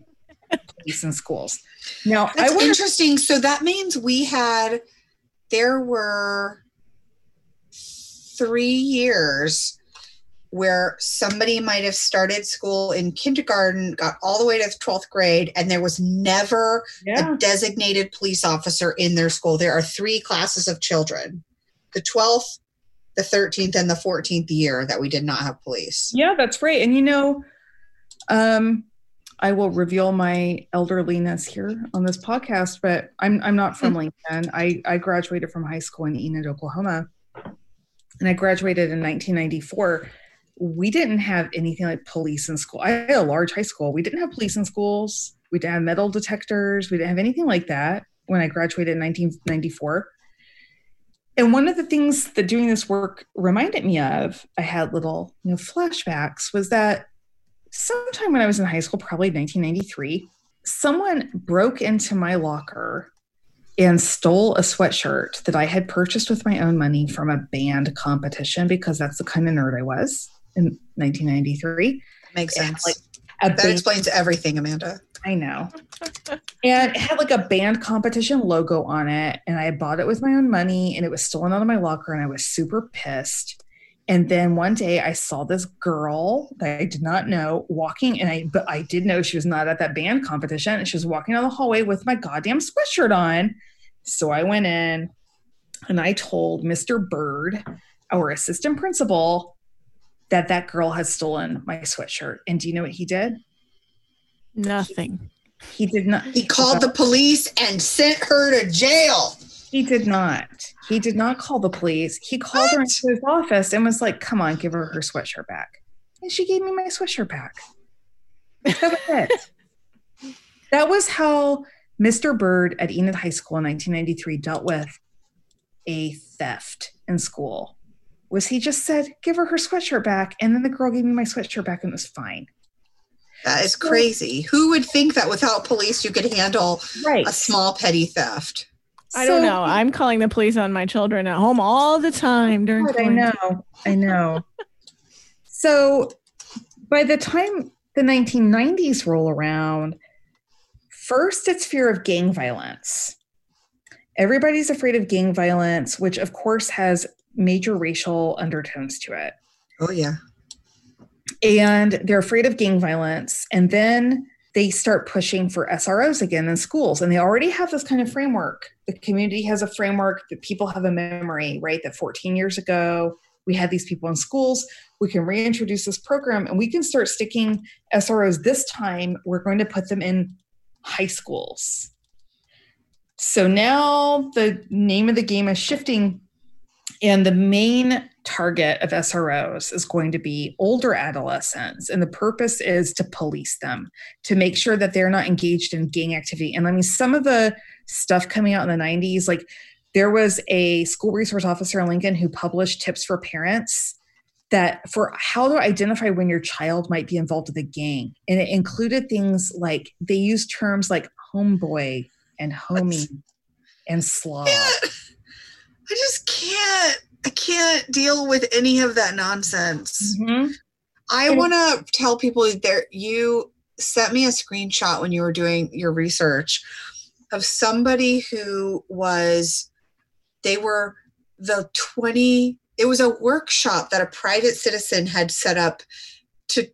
police in schools. Now, that's I interesting. So that means we had there were three years where somebody might have started school in kindergarten, got all the way to 12th grade, and there was never yeah. a designated police officer in their school. There are three classes of children the 12th, the 13th, and the 14th year that we did not have police. Yeah, that's right. And you know, um, I will reveal my elderliness here on this podcast, but I'm I'm not from hmm. Lincoln. I, I graduated from high school in Enid, Oklahoma. And I graduated in 1994. We didn't have anything like police in school. I had a large high school. We didn't have police in schools. We didn't have metal detectors. We didn't have anything like that when I graduated in 1994. And one of the things that doing this work reminded me of, I had little, you know, flashbacks, was that sometime when I was in high school, probably 1993, someone broke into my locker and stole a sweatshirt that I had purchased with my own money from a band competition because that's the kind of nerd I was in 1993. Makes sense. Like that band- explains everything, Amanda. I know. and it had like a band competition logo on it. And I bought it with my own money and it was stolen out of my locker. And I was super pissed. And then one day I saw this girl that I did not know walking, and I but I did know she was not at that band competition. And she was walking down the hallway with my goddamn sweatshirt on. So I went in and I told Mr. Bird, our assistant principal, that that girl has stolen my sweatshirt. And do you know what he did? Nothing. He, he did not. He called the police and sent her to jail. He did not. He did not call the police. He called what? her into his office and was like, "Come on, give her her sweatshirt back." And she gave me my sweatshirt back. That was it. <laughs> that was how Mr. Bird at Enid High School in 1993 dealt with a theft in school was he just said, give her her sweatshirt back. And then the girl gave me my sweatshirt back and it was fine. That is crazy. Who would think that without police you could handle right. a small petty theft? I don't know. I'm calling the police on my children at home all the time during. God, I know. I know. so, by the time the 1990s roll around, first it's fear of gang violence. Everybody's afraid of gang violence, which of course has major racial undertones to it. Oh yeah. And they're afraid of gang violence, and then they start pushing for SROs again in schools. And they already have this kind of framework. The community has a framework that people have a memory, right? That 14 years ago, we had these people in schools. We can reintroduce this program and we can start sticking SROs. This time, we're going to put them in high schools. So now the name of the game is shifting and the main target of SROs is going to be older adolescents. And the purpose is to police them, to make sure that they're not engaged in gang activity. And I mean, some of the stuff coming out in the 90s, like there was a school resource officer in Lincoln who published tips for parents that for how to identify when your child might be involved with a gang. And it included things like they used terms like homeboy and homie and <laughs> slob. I just can't. I can't deal with any of that nonsense. Mm-hmm. I want to tell people there. You sent me a screenshot when you were doing your research of somebody who was. They were the twenty. It was a workshop that a private citizen had set up to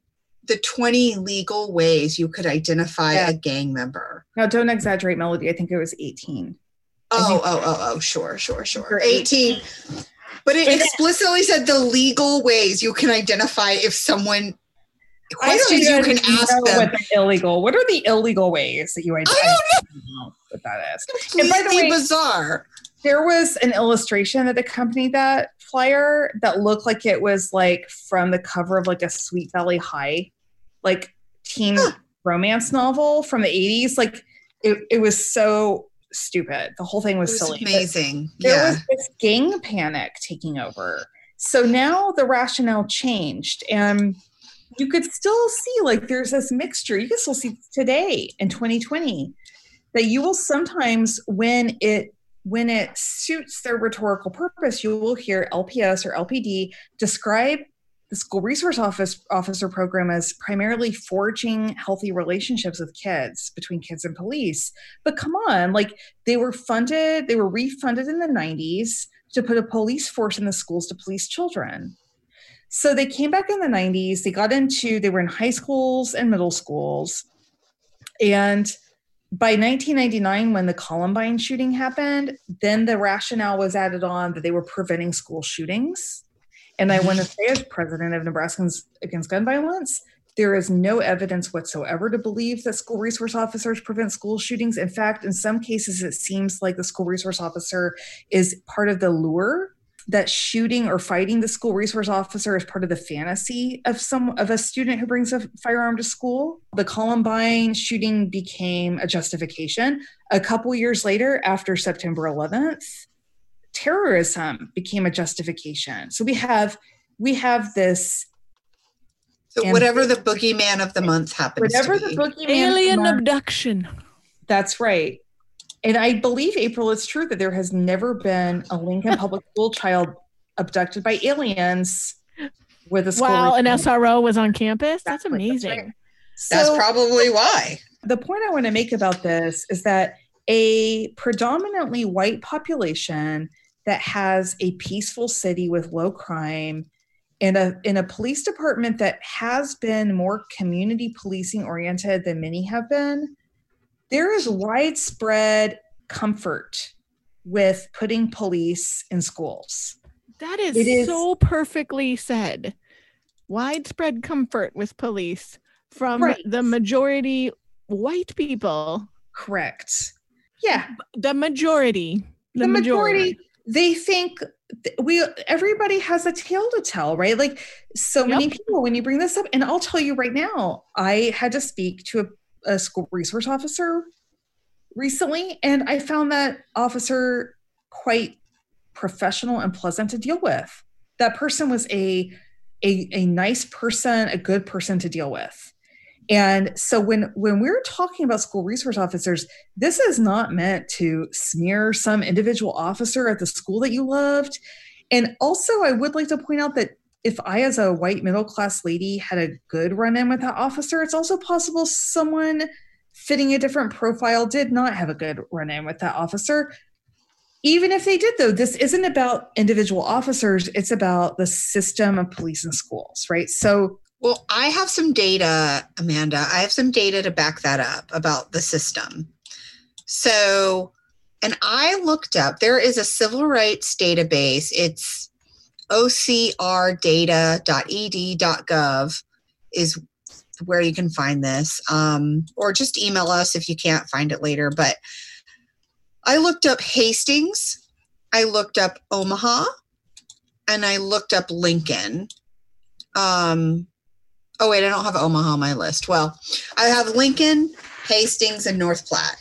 the 20 legal ways you could identify yeah. a gang member. Now, don't exaggerate, Melody. I think it was 18. Oh, oh, oh, oh, sure, sure, sure. 18. But it explicitly said the legal ways you can identify if someone questions you can ask them. What the illegal? What are the illegal ways that you identify? I don't know what that is. Completely and by the way, bizarre. There was an illustration that accompanied that flyer that looked like it was like from the cover of like a Sweet Valley High, like teen huh. romance novel from the 80s. Like it, it was so stupid. The whole thing was, was silly. Amazing. There yeah. was this gang panic taking over. So now the rationale changed and you could still see like there's this mixture. You can still see today in 2020 that you will sometimes when it when it suits their rhetorical purpose, you will hear LPS or LPD describe the school resource office officer program is primarily forging healthy relationships with kids between kids and police. But come on like they were funded they were refunded in the 90s to put a police force in the schools to police children. So they came back in the 90s they got into they were in high schools and middle schools. And by 1999 when the columbine shooting happened then the rationale was added on that they were preventing school shootings and I want to <laughs> say, as president of Nebraskans Against Gun Violence, there is no evidence whatsoever to believe that school resource officers prevent school shootings. In fact, in some cases, it seems like the school resource officer is part of the lure that shooting or fighting the school resource officer is part of the fantasy of some of a student who brings a firearm to school. The Columbine shooting became a justification. A couple years later, after September 11th, terrorism became a justification. So we have we have this. So whatever the boogeyman of the month happens whatever the boogeyman alien abduction. That's right. And I believe April, it's true that there has never been a Lincoln Public School child abducted by aliens with a school. Wow, an SRO was on campus. That's amazing. That's, right. so, That's probably why. The point I want to make about this is that a predominantly white population that has a peaceful city with low crime and a in a police department that has been more community policing oriented than many have been there is widespread comfort with putting police in schools. That is, is so perfectly said. Widespread comfort with police from right. the majority white people. Correct. Yeah. The majority. The, the majority, majority they think we everybody has a tale to tell right like so yep. many people when you bring this up and i'll tell you right now i had to speak to a, a school resource officer recently and i found that officer quite professional and pleasant to deal with that person was a, a a nice person, a good person to deal with. And so when when we're talking about school resource officers, this is not meant to smear some individual officer at the school that you loved. And also I would like to point out that if I, as a white middle class lady, had a good run in with that officer, it's also possible someone fitting a different profile did not have a good run in with that officer. Even if they did, though, this isn't about individual officers, it's about the system of police and schools, right? So, well, I have some data, Amanda. I have some data to back that up about the system. So, and I looked up, there is a civil rights database. It's ocrdata.ed.gov is where you can find this, um, or just email us if you can't find it later. But I looked up Hastings, I looked up Omaha, and I looked up Lincoln. Um, oh, wait, I don't have Omaha on my list. Well, I have Lincoln, Hastings, and North Platte.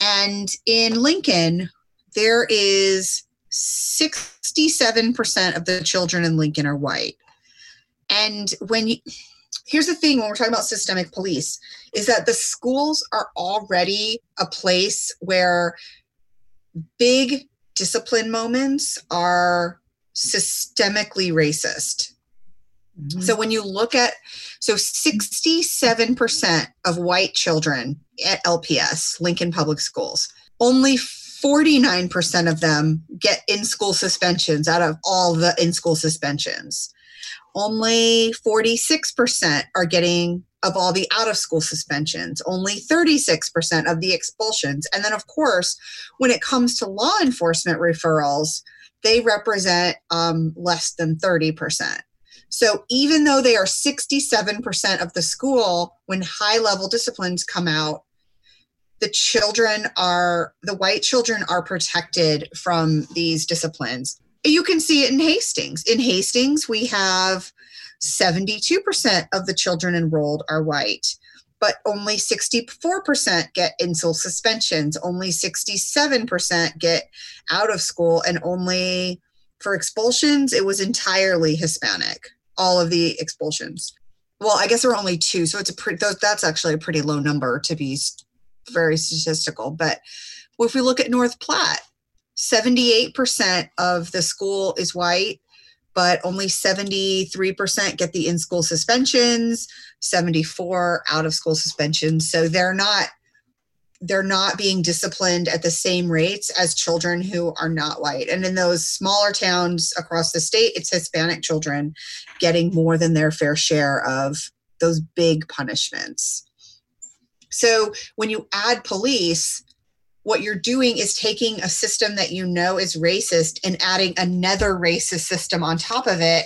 And in Lincoln, there is 67% of the children in Lincoln are white. And when you, here's the thing when we're talking about systemic police is that the schools are already a place where big discipline moments are systemically racist. Mm-hmm. So when you look at so 67% of white children at LPS, Lincoln Public Schools, only 49% of them get in school suspensions out of all the in school suspensions. Only 46% are getting of all the out of school suspensions, only 36% of the expulsions. And then, of course, when it comes to law enforcement referrals, they represent um, less than 30%. So even though they are 67% of the school, when high level disciplines come out, the children are the white children are protected from these disciplines. You can see it in hastings. In hastings we have 72% of the children enrolled are white but only 64% get in-school suspensions. Only 67% get out of school and only for expulsions it was entirely hispanic all of the expulsions well i guess there were only two so it's a pretty that's actually a pretty low number to be very statistical. But if we look at North Platte, 78% of the school is white, but only 73% get the in school suspensions, 74 out of school suspensions. So they're not they're not being disciplined at the same rates as children who are not white. And in those smaller towns across the state, it's Hispanic children getting more than their fair share of those big punishments. So when you add police, what you're doing is taking a system that you know is racist and adding another racist system on top of it.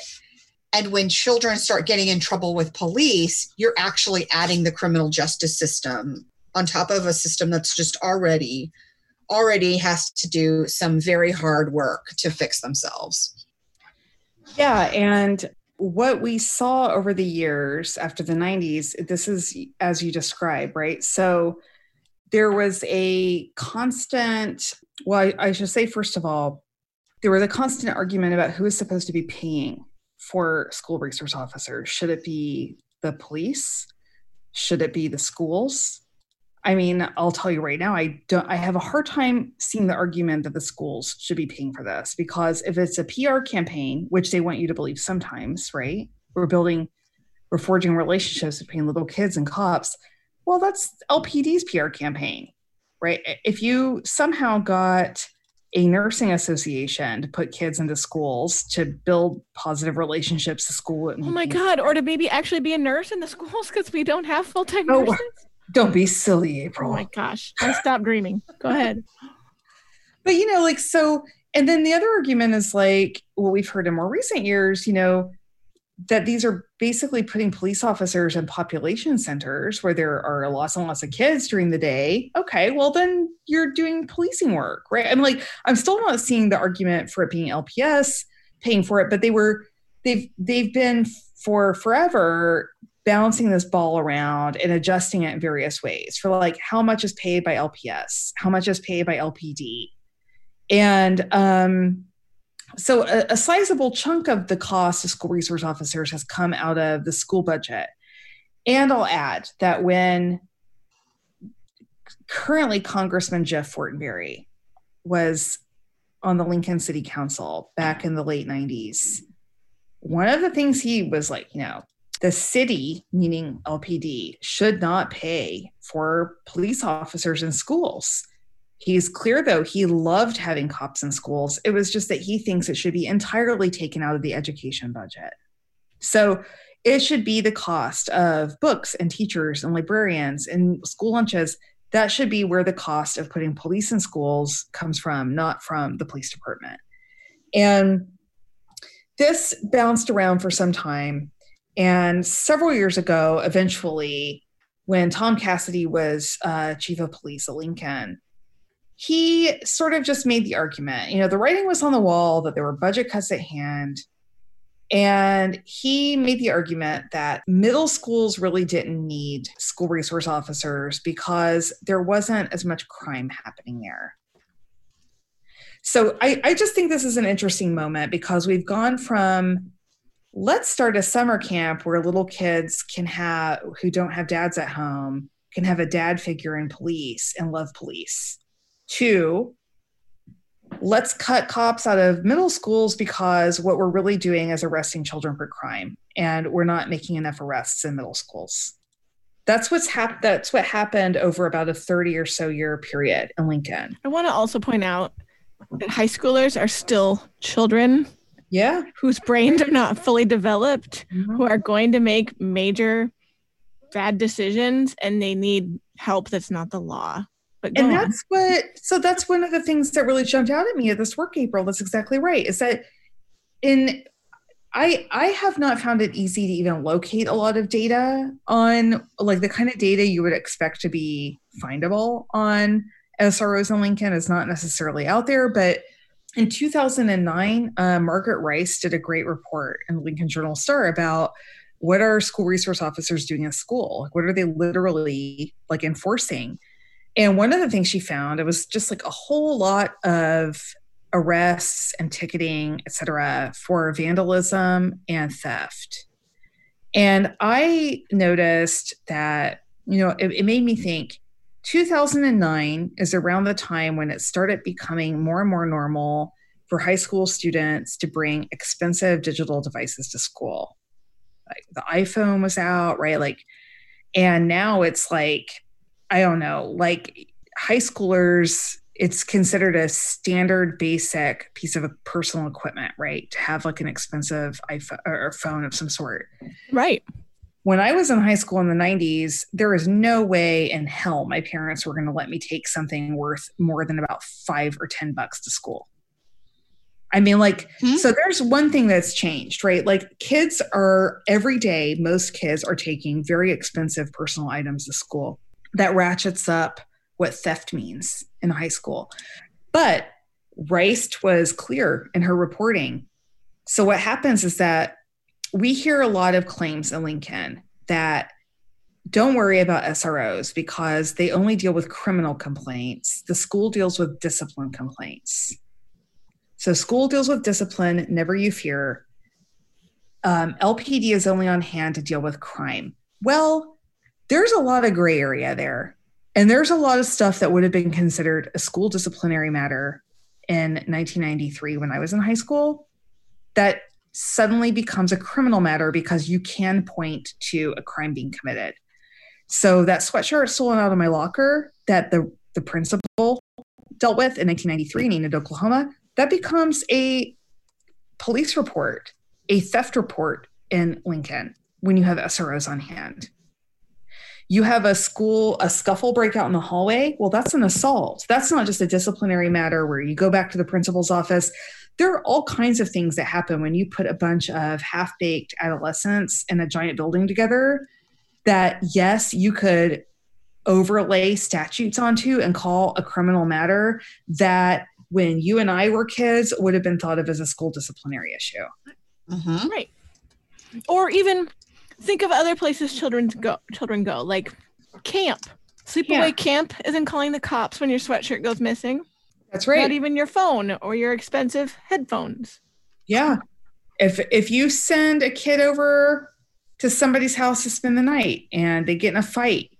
And when children start getting in trouble with police, you're actually adding the criminal justice system on top of a system that's just already already has to do some very hard work to fix themselves. Yeah, and what we saw over the years after the 90s, this is as you describe, right? So there was a constant, well, I, I should say, first of all, there was a constant argument about who is supposed to be paying for school resource officers. Should it be the police? Should it be the schools? I mean, I'll tell you right now, I don't I have a hard time seeing the argument that the schools should be paying for this because if it's a PR campaign, which they want you to believe sometimes, right? We're building we're forging relationships between little kids and cops. Well, that's LPD's PR campaign, right? If you somehow got a nursing association to put kids into schools to build positive relationships to school. oh my God. Or to maybe actually be a nurse in the <laughs> schools because we don't have full time oh, nurses. Don't be silly, April. Oh my gosh. I stopped dreaming. Go ahead. <laughs> But you know, like so and then the other argument is like what we've heard in more recent years, you know, that these are basically putting police officers in population centers where there are lots and lots of kids during the day. Okay, well then you're doing policing work, right? I'm like, I'm still not seeing the argument for it being LPS paying for it, but they were they've they've been for forever bouncing this ball around and adjusting it in various ways for like how much is paid by LPS, how much is paid by LPD. And um, so a, a sizable chunk of the cost of school resource officers has come out of the school budget. And I'll add that when currently Congressman Jeff Fortenberry was on the Lincoln City Council back in the late 90s, one of the things he was like, you know, the city, meaning LPD, should not pay for police officers in schools. He's clear, though, he loved having cops in schools. It was just that he thinks it should be entirely taken out of the education budget. So it should be the cost of books and teachers and librarians and school lunches. That should be where the cost of putting police in schools comes from, not from the police department. And this bounced around for some time. And several years ago, eventually, when Tom Casady was uh, chief of police at Lincoln, he sort of just made the argument. You know, the writing was on the wall that there were budget cuts at hand. And he made the argument that middle schools really didn't need school resource officers because there wasn't as much crime happening there. So I, I just think this is an interesting moment because we've gone from let's start a summer camp where little kids can have who don't have dads at home can have a dad figure in police and love police. Two, let's cut cops out of middle schools because what we're really doing is arresting children for crime and we're not making enough arrests in middle schools. That's what's hap- that's what happened over about a 30 or so year period in lincoln. I want to also point out that high schoolers are still children yeah. whose brains are not fully developed mm-hmm. who are going to make major bad decisions and they need help that's not the law. But and that's what so that's one of the things that really jumped out at me at this work april that's exactly right is that in i i have not found it easy to even locate a lot of data on like the kind of data you would expect to be findable on sros in lincoln is not necessarily out there but in 2009 uh, margaret reist did a great report in the lincoln journal star about what are school resource officers doing at school what are they literally like enforcing and one of the things she found, it was just like a whole lot of arrests and ticketing, et cetera, for vandalism and theft. And I noticed that, you know, it, it made me think 2009 is around the time when it started becoming more and more normal for high school students to bring expensive digital devices to school. Like the iPhone was out, right? Like, and now it's like I don't know, like high schoolers, it's considered a standard basic piece of personal equipment, right? To have like an expensive iPhone or phone of some sort. Right. When I was in high school in the 90s, there was no way in hell my parents were going to let me take something worth more than about five or 10 bucks to school. I mean, like, hmm? so there's one thing that's changed, right? Like, kids are every day, most kids are taking very expensive personal items to school that ratchets up what theft means in high school. But Reist was clear in her reporting. So what happens is that we hear a lot of claims in Lincoln that don't worry about SROs because they only deal with criminal complaints. The school deals with discipline complaints. So school deals with discipline, never you fear. Um, LPD is only on hand to deal with crime. Well, there's a lot of gray area there. And there's a lot of stuff that would have been considered a school disciplinary matter in 1993 when I was in high school that suddenly becomes a criminal matter because you can point to a crime being committed. So that sweatshirt stolen out of my locker that the, the principal dealt with in 1993 in Enid, Oklahoma, that becomes a police report, a theft report in Lincoln when you have SROs on hand. You have a school a scuffle breakout in the hallway. Well that's an assault. That's not just a disciplinary matter where you go back to the principal's office there are all kinds of things that happen when you put a bunch of half-baked adolescents in a giant building together that yes you could overlay statutes onto and call a criminal matter that when you and I were kids would have been thought of as a school disciplinary issue. Mm-hmm. Right. Or even think of other places children go children go like camp sleepaway yeah. camp isn't calling the cops when your sweatshirt goes missing that's right not even your phone or your expensive headphones Yeah. If if you send a kid over to somebody's house to spend the night and they get in a fight,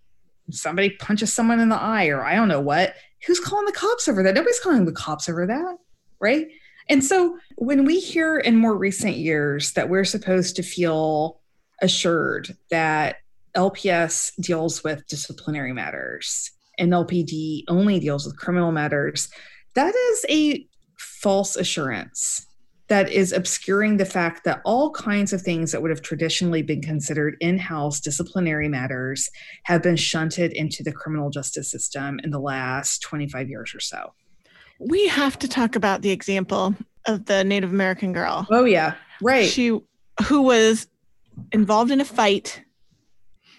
somebody punches someone in the eye or I don't know what, who's calling the cops over that? Nobody's calling the cops over that, right? And so when we hear in more recent years that we're supposed to feel assured that LPS deals with disciplinary matters and LPD only deals with criminal matters, that is a false assurance that is obscuring the fact that all kinds of things that would have traditionally been considered in house disciplinary matters have been shunted into the criminal justice system in the last 25 years or so. We have to talk about the example of the Native American girl. Oh, yeah. Right. She, who was involved in a fight.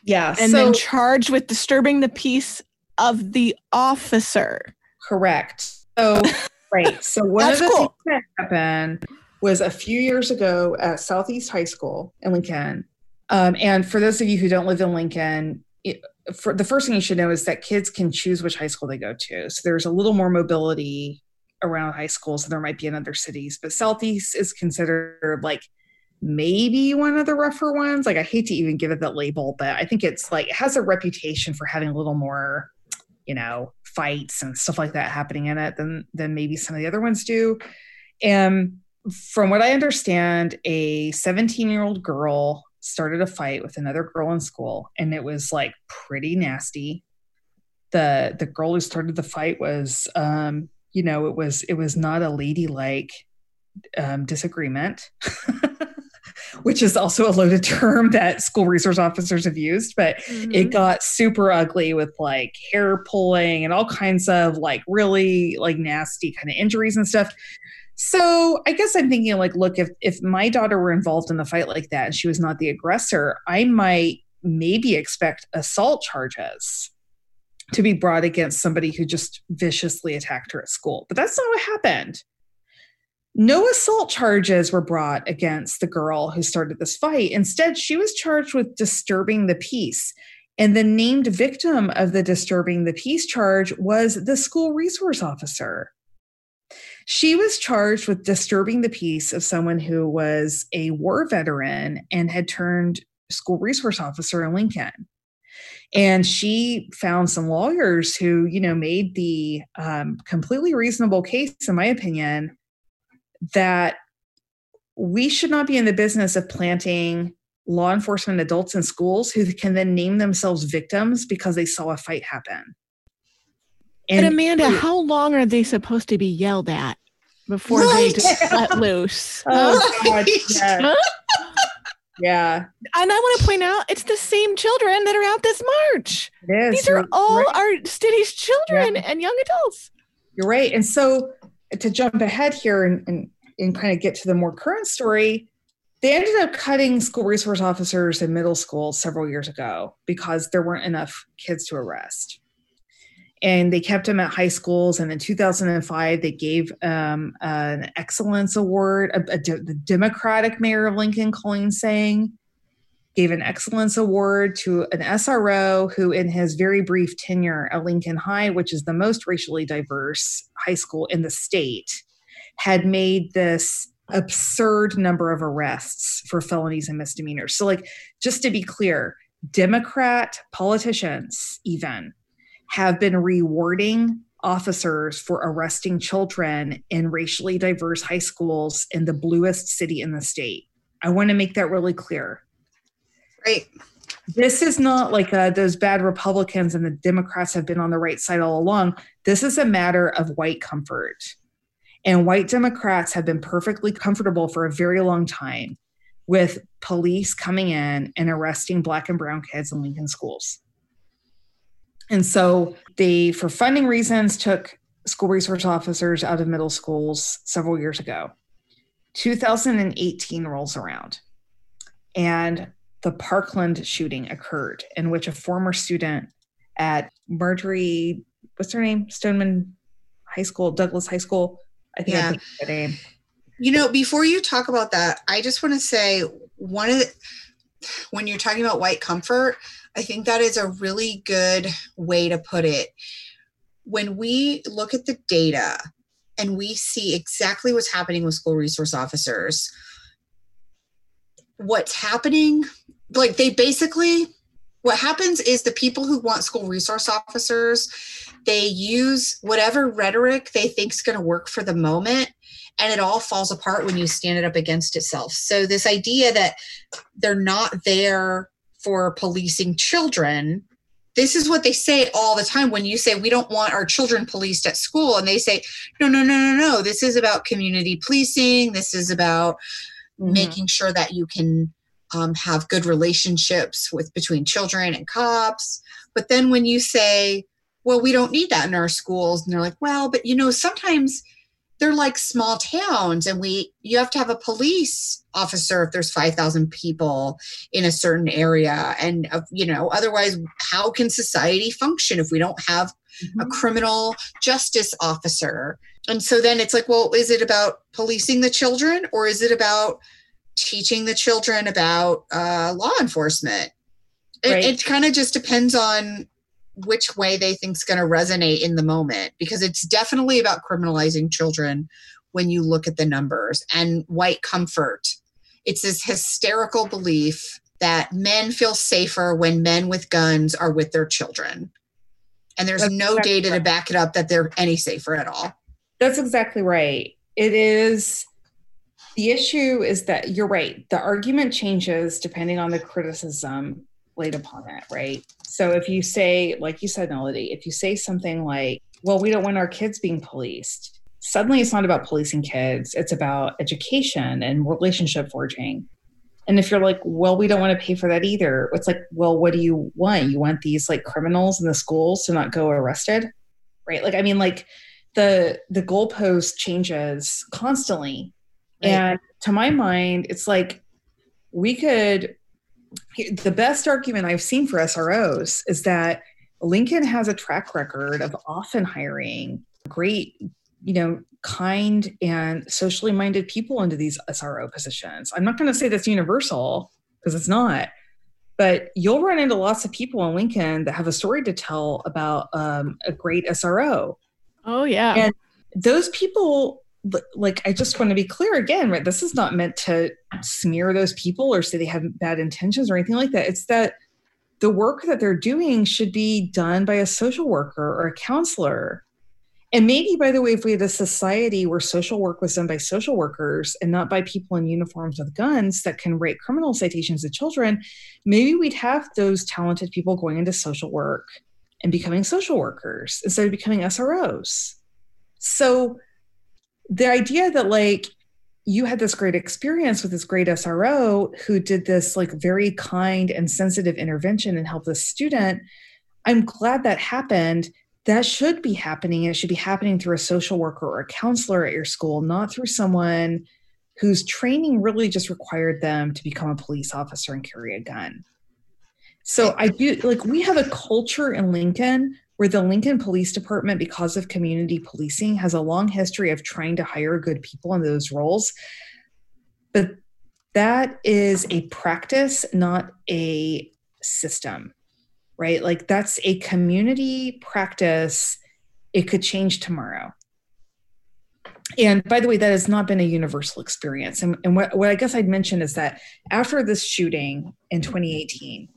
Yeah. And so, then charged with disturbing the peace of the officer. Correct. So, <laughs> right. So, one of the cool. things that happened was a few years ago at Southeast High School in Lincoln. Um, and for those of you who don't live in Lincoln, it, for the first thing you should know is that kids can choose which high school they go to. So there's a little more mobility around high schools than there might be in other cities. But Southeast is considered like maybe one of the rougher ones. Like I hate to even give it that label, but I think it's like it has a reputation for having a little more, you know, fights and stuff like that happening in it than than maybe some of the other ones do. And from what I understand, a 17 year old girl started a fight with another girl in school, and it was like pretty nasty. the The girl who started the fight was, um, you know, it was it was not a ladylike um, disagreement. <laughs> which is also a loaded <laughs> term that school resource officers have used, but mm-hmm. it got super ugly with like hair pulling and all kinds of like really like nasty kind of injuries and stuff. So I guess I'm thinking like, look, if if my daughter were involved in a fight like that and she was not the aggressor, I might maybe expect assault charges to be brought against somebody who just viciously attacked her at school. But that's not what happened. No assault charges were brought against the girl who started this fight. Instead, she was charged with disturbing the peace. And the named victim of the disturbing the peace charge was the school resource officer. She was charged with disturbing the peace of someone who was a war veteran and had turned school resource officer in Lincoln. And she found some lawyers who, you know, made the um, completely reasonable case, in my opinion, that we should not be in the business of planting law enforcement adults in schools who can then name themselves victims because they saw a fight happen. And but Amanda, how long are they supposed to be yelled at before right. they just let loose? <laughs> Oh, oh, God, yeah. yeah. And I want to point out, it's the same children that are out this march. These are all right. our city's children yeah. and young adults. You're right. And so to jump ahead here and, and, and kind of get to the more current story, they ended up cutting school resource officers in middle school several years ago because there weren't enough kids to arrest and they kept them at high schools. And in 2005, they gave um, an excellence award. The Democratic mayor of Lincoln, Coleen Seng, gave an excellence award to an SRO who, in his very brief tenure at Lincoln High, which is the most racially diverse high school in the state, had made this absurd number of arrests for felonies and misdemeanors. So, like, just to be clear, Democrat politicians, even have been rewarding officers for arresting children in racially diverse high schools in the bluest city in the state. I want to make that really clear. Right. This is not like uh, those bad Republicans and the Democrats have been on the right side all along. This is a matter of white comfort. And white Democrats have been perfectly comfortable for a very long time with police coming in and arresting black and brown kids in Lincoln schools. And so they, for funding reasons, took school resource officers out of middle schools several years ago. 2018 rolls around, and the Parkland shooting occurred, in which a former student at Marjory, what's her name? Stoneman High School, Douglas High School. I think yeah. I name. You know, before you talk about that, I just want to say one of the, when you're talking about white comfort, I think that is a really good way to put it. When we look at the data and we see exactly what's happening with school resource officers. What's happening, like they basically, what happens is the people who want school resource officers, they use whatever rhetoric they think is going to work for the moment and it all falls apart when you stand it up against itself. So this idea that they're not there for policing children this is what they say all the time when you say we don't want our children policed at school and they say no no no no no. This is about community policing. This is about mm-hmm. making sure that you can um, have good relationships with between children and cops but then when you say well we don't need that in our schools and they're like well but you know sometimes they're like small towns and we you have to have a police officer if there's 5000 people in a certain area and uh, you know otherwise how can society function if we don't have mm-hmm. a criminal justice officer and so then it's like well is it about policing the children or is it about teaching the children about uh, law enforcement right. it, it kind of just depends on which way they think is going to resonate in the moment because it's definitely about criminalizing children when you look at the numbers and white comfort. It's this hysterical belief that men feel safer when men with guns are with their children. And there's That's no data right. to back it up that they're any safer at all. That's exactly right. It is the issue is that you're right. The argument changes depending on the criticism laid upon it, right? So if you say, like you said, Melody, if you say something like, well, we don't want our kids being policed, suddenly it's not about policing kids, it's about education and relationship forging. And if you're like, well, we don't want to pay for that either, it's like, well, what do you want? You want these like criminals in the schools to not go arrested? Right. Like, I mean, like the the goalpost changes constantly. Right. And to my mind, it's like we could the best argument I've seen for SROs is that Lincoln has a track record of often hiring great, you know, kind and socially minded people into these SRO positions. I'm not going to say that's universal because it's not, but you'll run into lots of people in Lincoln that have a story to tell about um, a great SRO. Oh, yeah. And those people like i just want to be clear again right this is not meant to smear those people or say they have bad intentions or anything like that. It's that the work that they're doing should be done by a social worker or a counselor. And maybe by the way if we had a society where social work was done by social workers and not by people in uniforms with guns that can write criminal citations to children maybe we'd have those talented people going into social work and becoming social workers instead of becoming sros so the idea that like you had this great experience with this great SRO who did this like very kind and sensitive intervention and helped the student. I'm glad that happened. That should be happening. It should be happening through a social worker or a counselor at your school, not through someone whose training really just required them to become a police officer and carry a gun. So I do like we have a culture in Lincoln where the Lincoln Police Department, because of community policing, has a long history of trying to hire good people in those roles. But that is a practice, not a system, right? Like that's a community practice. It could change tomorrow. And by the way, that has not been a universal experience. And, and what, what I guess I'd mention is that after this shooting in 2018,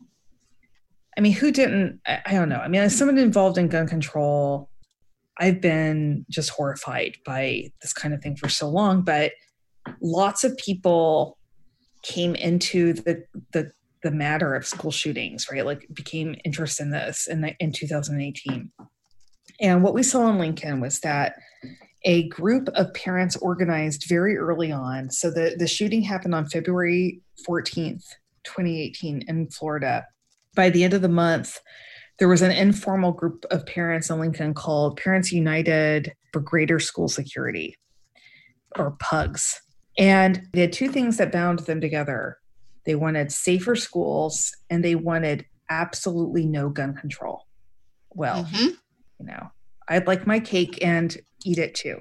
I mean, who didn't? I, I don't know. I mean, as someone involved in gun control, I've been just horrified by this kind of thing for so long. But lots of people came into the the the matter of school shootings, right? Like became interested in this in the, in 2018. And what we saw in Lincoln was that a group of parents organized very early on. So the, the shooting happened on February 14th, 2018 in Florida by the end of the month, there was an informal group of parents in Lincoln called Parents United for Greater School Security, or PUGS. And they had two things that bound them together they wanted safer schools and they wanted absolutely no gun control. Well, mm-hmm. you know, I'd like my cake and eat it too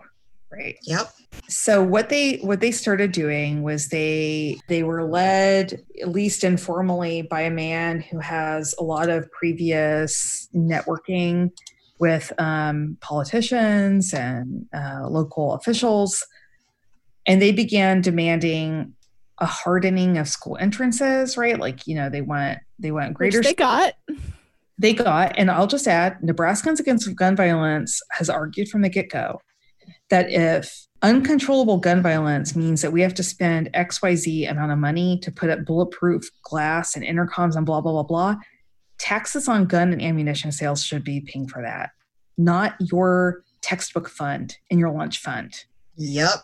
right yep so what they what they started doing was they they were led at least informally by a man who has a lot of previous networking with um, politicians and uh, local officials, and they began demanding a hardening of school entrances. Right, like you know they want they want greater. Which they got. They got, and I'll just add, Nebraskans Against Gun Violence has argued from the get go that if uncontrollable gun violence means that we have to spend XYZ amount of money to put up bulletproof glass and intercoms and blah, blah, blah, blah, taxes on gun and ammunition sales should be paying for that, not your textbook fund and your lunch fund. Yep.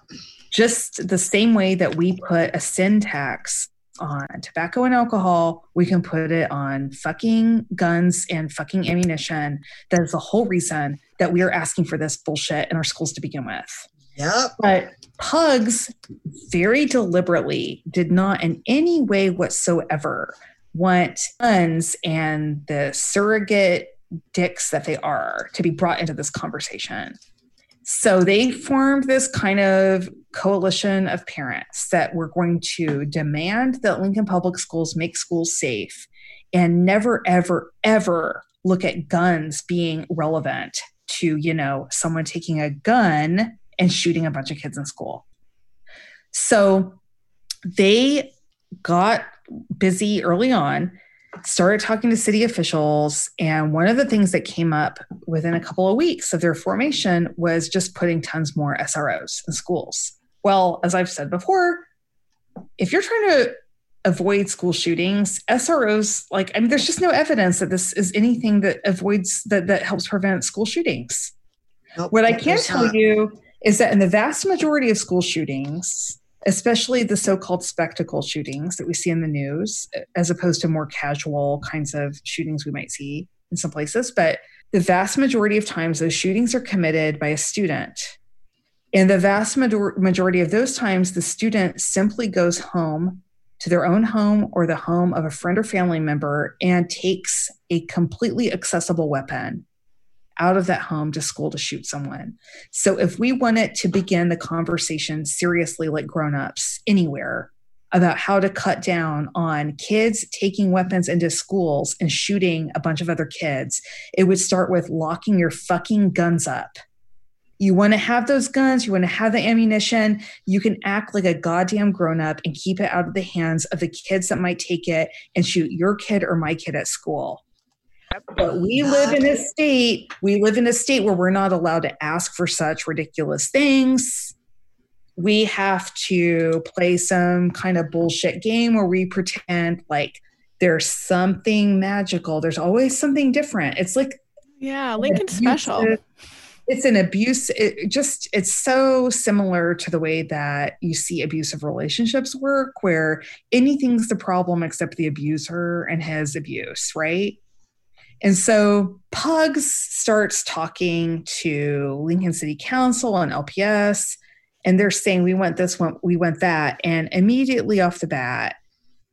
Just the same way that we put a sin tax on tobacco and alcohol, we can put it on fucking guns and fucking ammunition. That is the whole reason that we are asking for this bullshit in our schools to begin with. Yep. But Pugs very deliberately did not in any way whatsoever want guns and the surrogate dicks that they are to be brought into this conversation. So they formed this kind of coalition of parents that were going to demand that Lincoln Public Schools make schools safe and never, ever, ever look at guns being relevant to, you know, someone taking a gun and shooting a bunch of kids in school. So they got busy early on, started talking to city officials. And one of the things that came up within a couple of weeks of their formation was just putting tons more SROs in schools. Well, as I've said before, if you're trying to avoid school shootings, SROs, like, I mean, there's just no evidence that this is anything that avoids, that, that helps prevent school shootings. Nope, what I can tell not. you is that in the vast majority of school shootings, especially the so-called spectacle shootings that we see in the news as opposed to more casual kinds of shootings we might see in some places. But the vast majority of times those shootings are committed by a student. And the vast majority of those times the student simply goes home to their own home or the home of a friend or family member and takes a completely accessible weapon out of that home to school to shoot someone. So if we wanted to begin the conversation seriously, like grown-ups anywhere, about how to cut down on kids taking weapons into schools and shooting a bunch of other kids, it would start with locking your fucking guns up. You want to have those guns, you want to have the ammunition, you can act like a goddamn grown up and keep it out of the hands of the kids that might take it and shoot your kid or my kid at school. But we live in a state, we live in a state where we're not allowed to ask for such ridiculous things. We have to play some kind of bullshit game where we pretend like there's something magical. There's always something different. It's like yeah, Lincoln special. It's an abuse. It just it's so similar to the way that you see abusive relationships work, where anything's the problem except the abuser and his abuse, right? And so Pugs starts talking to Lincoln City Council and LPS, and they're saying, We want this one, we want that. And immediately off the bat,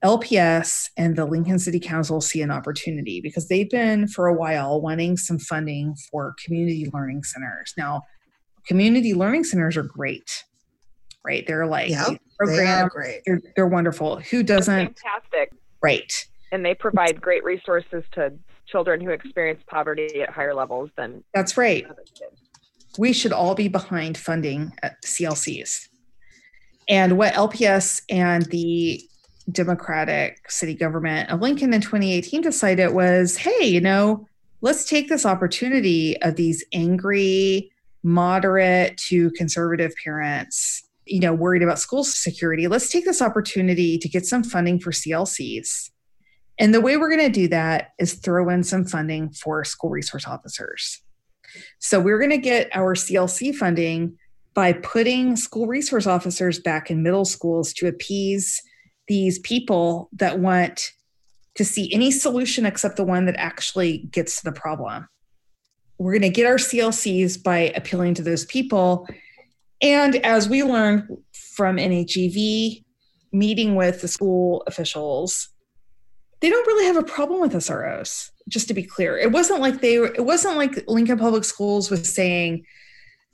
LPS and the Lincoln City Council see an opportunity because they've been for a while wanting some funding for community learning centers. Now, community learning centers are great, right? They're like yep, programs, they are great. They're, they're wonderful. Who doesn't? fantastic. Right. And they provide great resources to children who experience poverty at higher levels than that's right. we should all be behind funding uh, clcs and what lps and the democratic city government of lincoln in 2018 decided was hey you know let's take this opportunity of these angry moderate to conservative parents you know worried about school security. Let's take this opportunity to get some funding for clcs and the way we're going to do that is throw in some funding for school resource officers. So we're going to get our CLC funding by putting school resource officers back in middle schools to appease these people that want to see any solution except the one that actually gets to the problem. We're going to get our CLCs by appealing to those people. And as we learned from NAGV, meeting with the school officials, they don't really have a problem with SROs. Just to be clear, it wasn't like they were. It wasn't like Lincoln Public Schools was saying,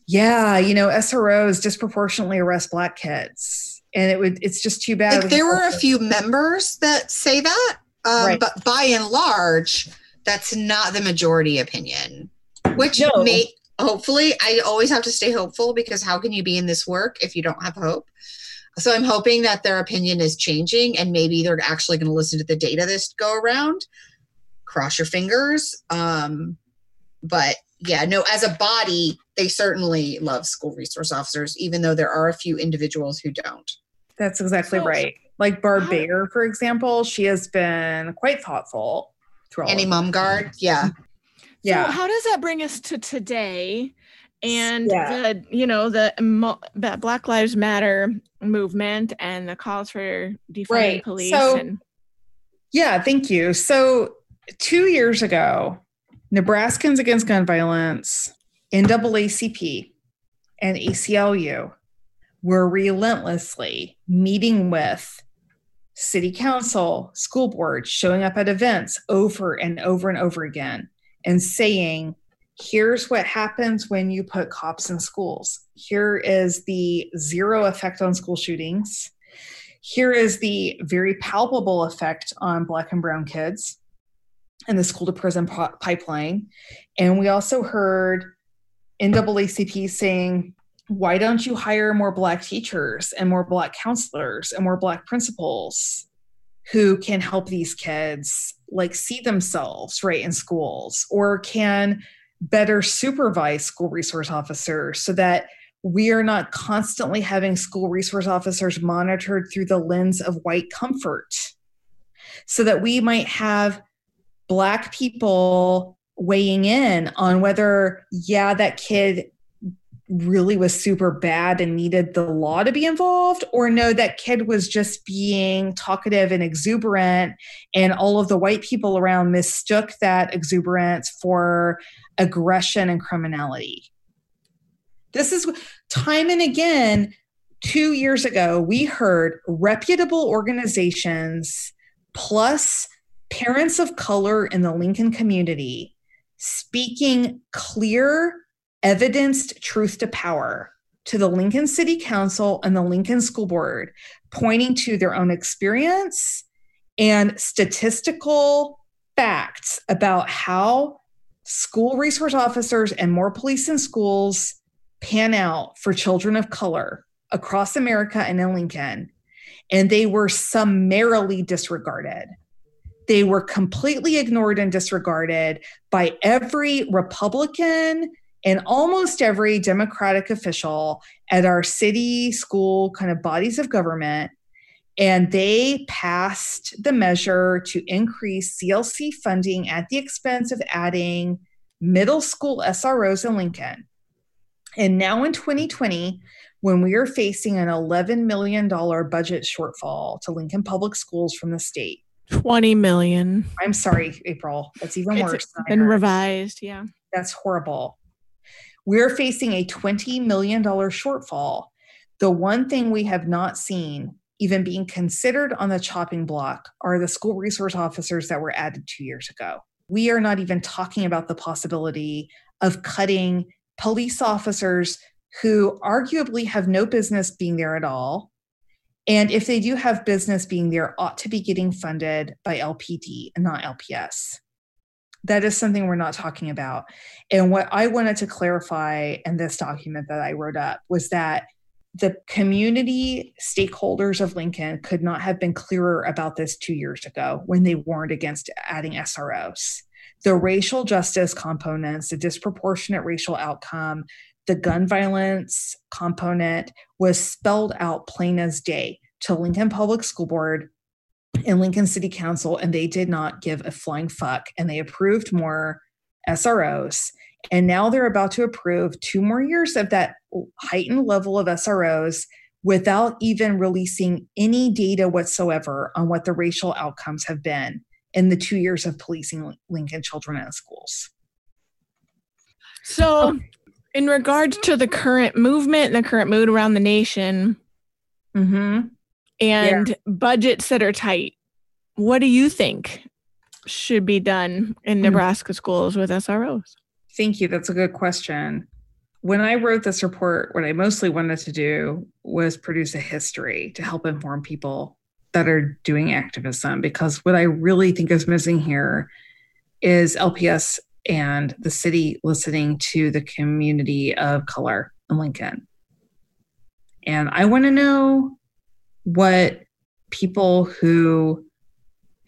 "Yeah, you know, SROs disproportionately arrest black kids," and it would. It's just too bad. Like there were a few members that say that, um, right. but by and large, that's not the majority opinion. which no. may hopefully I always have to stay hopeful because how can you be in this work if you don't have hope? So I'm hoping that their opinion is changing and maybe they're actually going to listen to the data this go around. Cross your fingers. Um, but yeah, no, as a body, they certainly love school resource officers, even though there are a few individuals who don't. That's exactly so, right. Like Barb Baier, for example, she has been quite thoughtful through Annie Mumgaard, yeah. Yeah. So how does that bring us to today? And yeah. the you know the, the Black Lives Matter movement and the calls for defunding right. police so, and yeah, thank you. So two years ago, Nebraskans Against Gun Violence, NAACP, and ACLU were relentlessly meeting with city council, school boards, showing up at events over and over and over again and saying, here's what happens when you put cops in schools. Here is the zero effect on school shootings. Here is the very palpable effect on Black and Brown kids and the school to prison pipeline. And we also heard NAACP saying, why don't you hire more Black teachers and more Black counselors and more Black principals who can help these kids like see themselves right in schools or can better supervise school resource officers so that we are not constantly having school resource officers monitored through the lens of white comfort. So that we might have black people weighing in on whether yeah that kid really was super bad and needed the law to be involved or no that kid was just being talkative and exuberant and all of the white people around mistook that exuberance for aggression and criminality. This is time and again 2 years ago we heard reputable organizations plus parents of color in the Lincoln community speaking clear evidenced truth to power to the Lincoln City Council and the Lincoln School Board, pointing to their own experience and statistical facts about how school resource officers and more police in schools pan out for children of color across America and in Lincoln. And they were summarily disregarded. They were completely ignored and disregarded by every Republican and almost every Democratic official at our city, school kind of bodies of government. And they passed the measure to increase CLC funding at the expense of adding middle school SROs in Lincoln. And now in 2020, when we are facing an $11 million budget shortfall to Lincoln Public Schools from the state. 20 million. I'm sorry, April. That's even it's worse. Been revised, yeah. That's horrible. We're facing a $20 million shortfall. The one thing we have not seen even being considered on the chopping block are the school resource officers that were added two years ago. We are not even talking about the possibility of cutting police officers who arguably have no business being there at all. And if they do have business being there, ought to be getting funded by LPD and not LPS that is something we're not talking about. And what I wanted to clarify in this document that I wrote up was that the community stakeholders of Lincoln could not have been clearer about this two years ago when they warned against adding SROs. The racial justice components, the disproportionate racial outcome, the gun violence component was spelled out plain as day to Lincoln Public School Board and Lincoln City Council, and they did not give a flying fuck. And they approved more SROs. And now they're about to approve two more years of that heightened level of SROs without even releasing any data whatsoever on what the racial outcomes have been in the two years of policing Lincoln children in schools. So, in regards to the current movement and the current mood around the nation, mm-hmm and yeah. budgets that are tight. What do you think should be done in hmm. Nebraska schools with SROs? Thank you. That's a good question. When I wrote this report, what I mostly wanted to do was produce a history to help inform people that are doing activism because what I really think is missing here is LPS and the city listening to the community of color in Lincoln. And I want to know what people who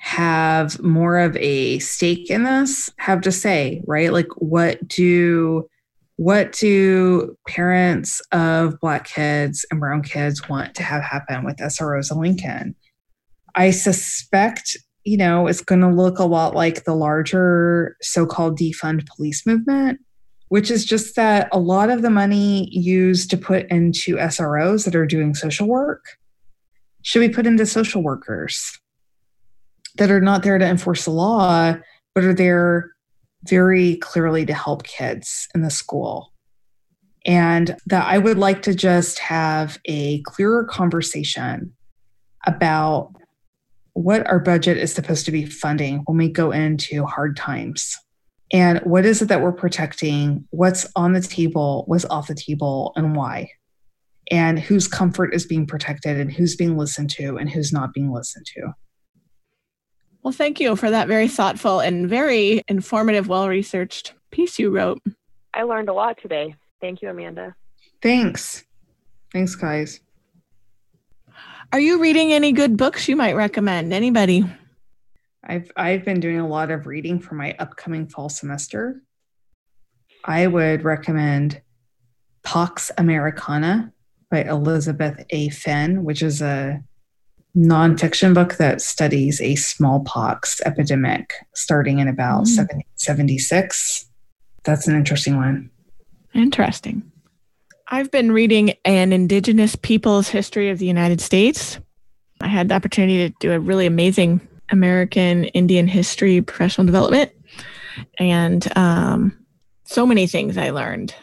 have more of a stake in this have to say, right? Like what do what do parents of black kids and brown kids want to have happen with SROs in Lincoln? I suspect, you know, it's going to look a lot like the larger so-called defund police movement, which is just that a lot of the money used to put into SROs that are doing social work should be put into social workers that are not there to enforce the law, but are there very clearly to help kids in the school. And that I would like to just have a clearer conversation about what our budget is supposed to be funding when we go into hard times. And what is it that we're protecting? What's on the table? What's off the table? And why? And whose comfort is being protected and who's being listened to and who's not being listened to. Well, thank you for that very thoughtful and very informative, well researched piece you wrote. I learned a lot today. Thank you, Amanda. Thanks. Thanks, guys. Are you reading any good books you might recommend? Anybody? I've I've been doing a lot of reading for my upcoming fall semester. I would recommend Pox Americana by Elizabeth A. Fenn, which is a nonfiction book that studies a smallpox epidemic starting in about mm. 1776. That's an interesting one. Interesting. I've been reading An Indigenous Peoples History of the United States. I had the opportunity to do a really amazing American Indian history professional development, and um, so many things I learned.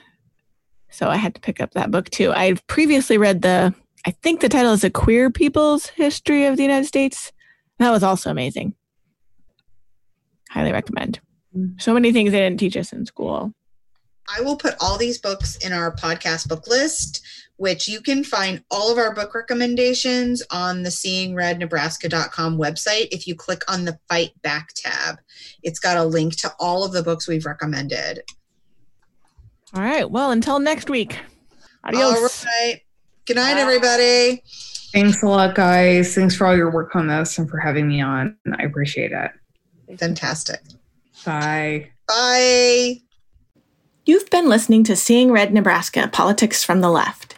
So I had to pick up that book too. I've previously read the I think the title is A Queer People's History of the United States. That was also amazing. Highly recommend. Mm. So many things they didn't teach us in school. I will put all these books in our podcast book list, which you can find all of our book recommendations on the seeingrednebraska.com website. If you click on the Fight Back tab, it's got a link to all of the books we've recommended. All right. Well, until next week. Adios. All right. Good night, Bye. everybody. Thanks a lot, guys. Thanks for all your work on this and for having me on. I appreciate it. Fantastic. Bye. Bye. You've been listening to Seeing Red Nebraska Politics from the Left.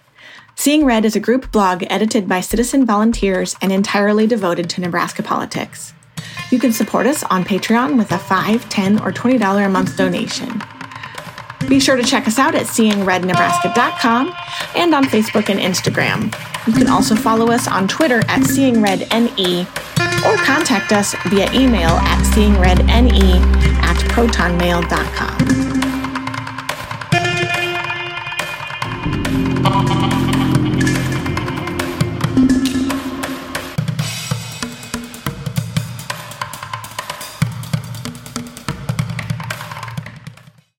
Seeing Red is a group blog edited by citizen volunteers and entirely devoted to Nebraska politics. You can support us on Patreon with a $5, $10, or $20 a month donation. Be sure to check us out at seeingrednebraska.com and on Facebook and Instagram. You can also follow us on Twitter at seeingredne or contact us via email at seeingredne at protonmail.com.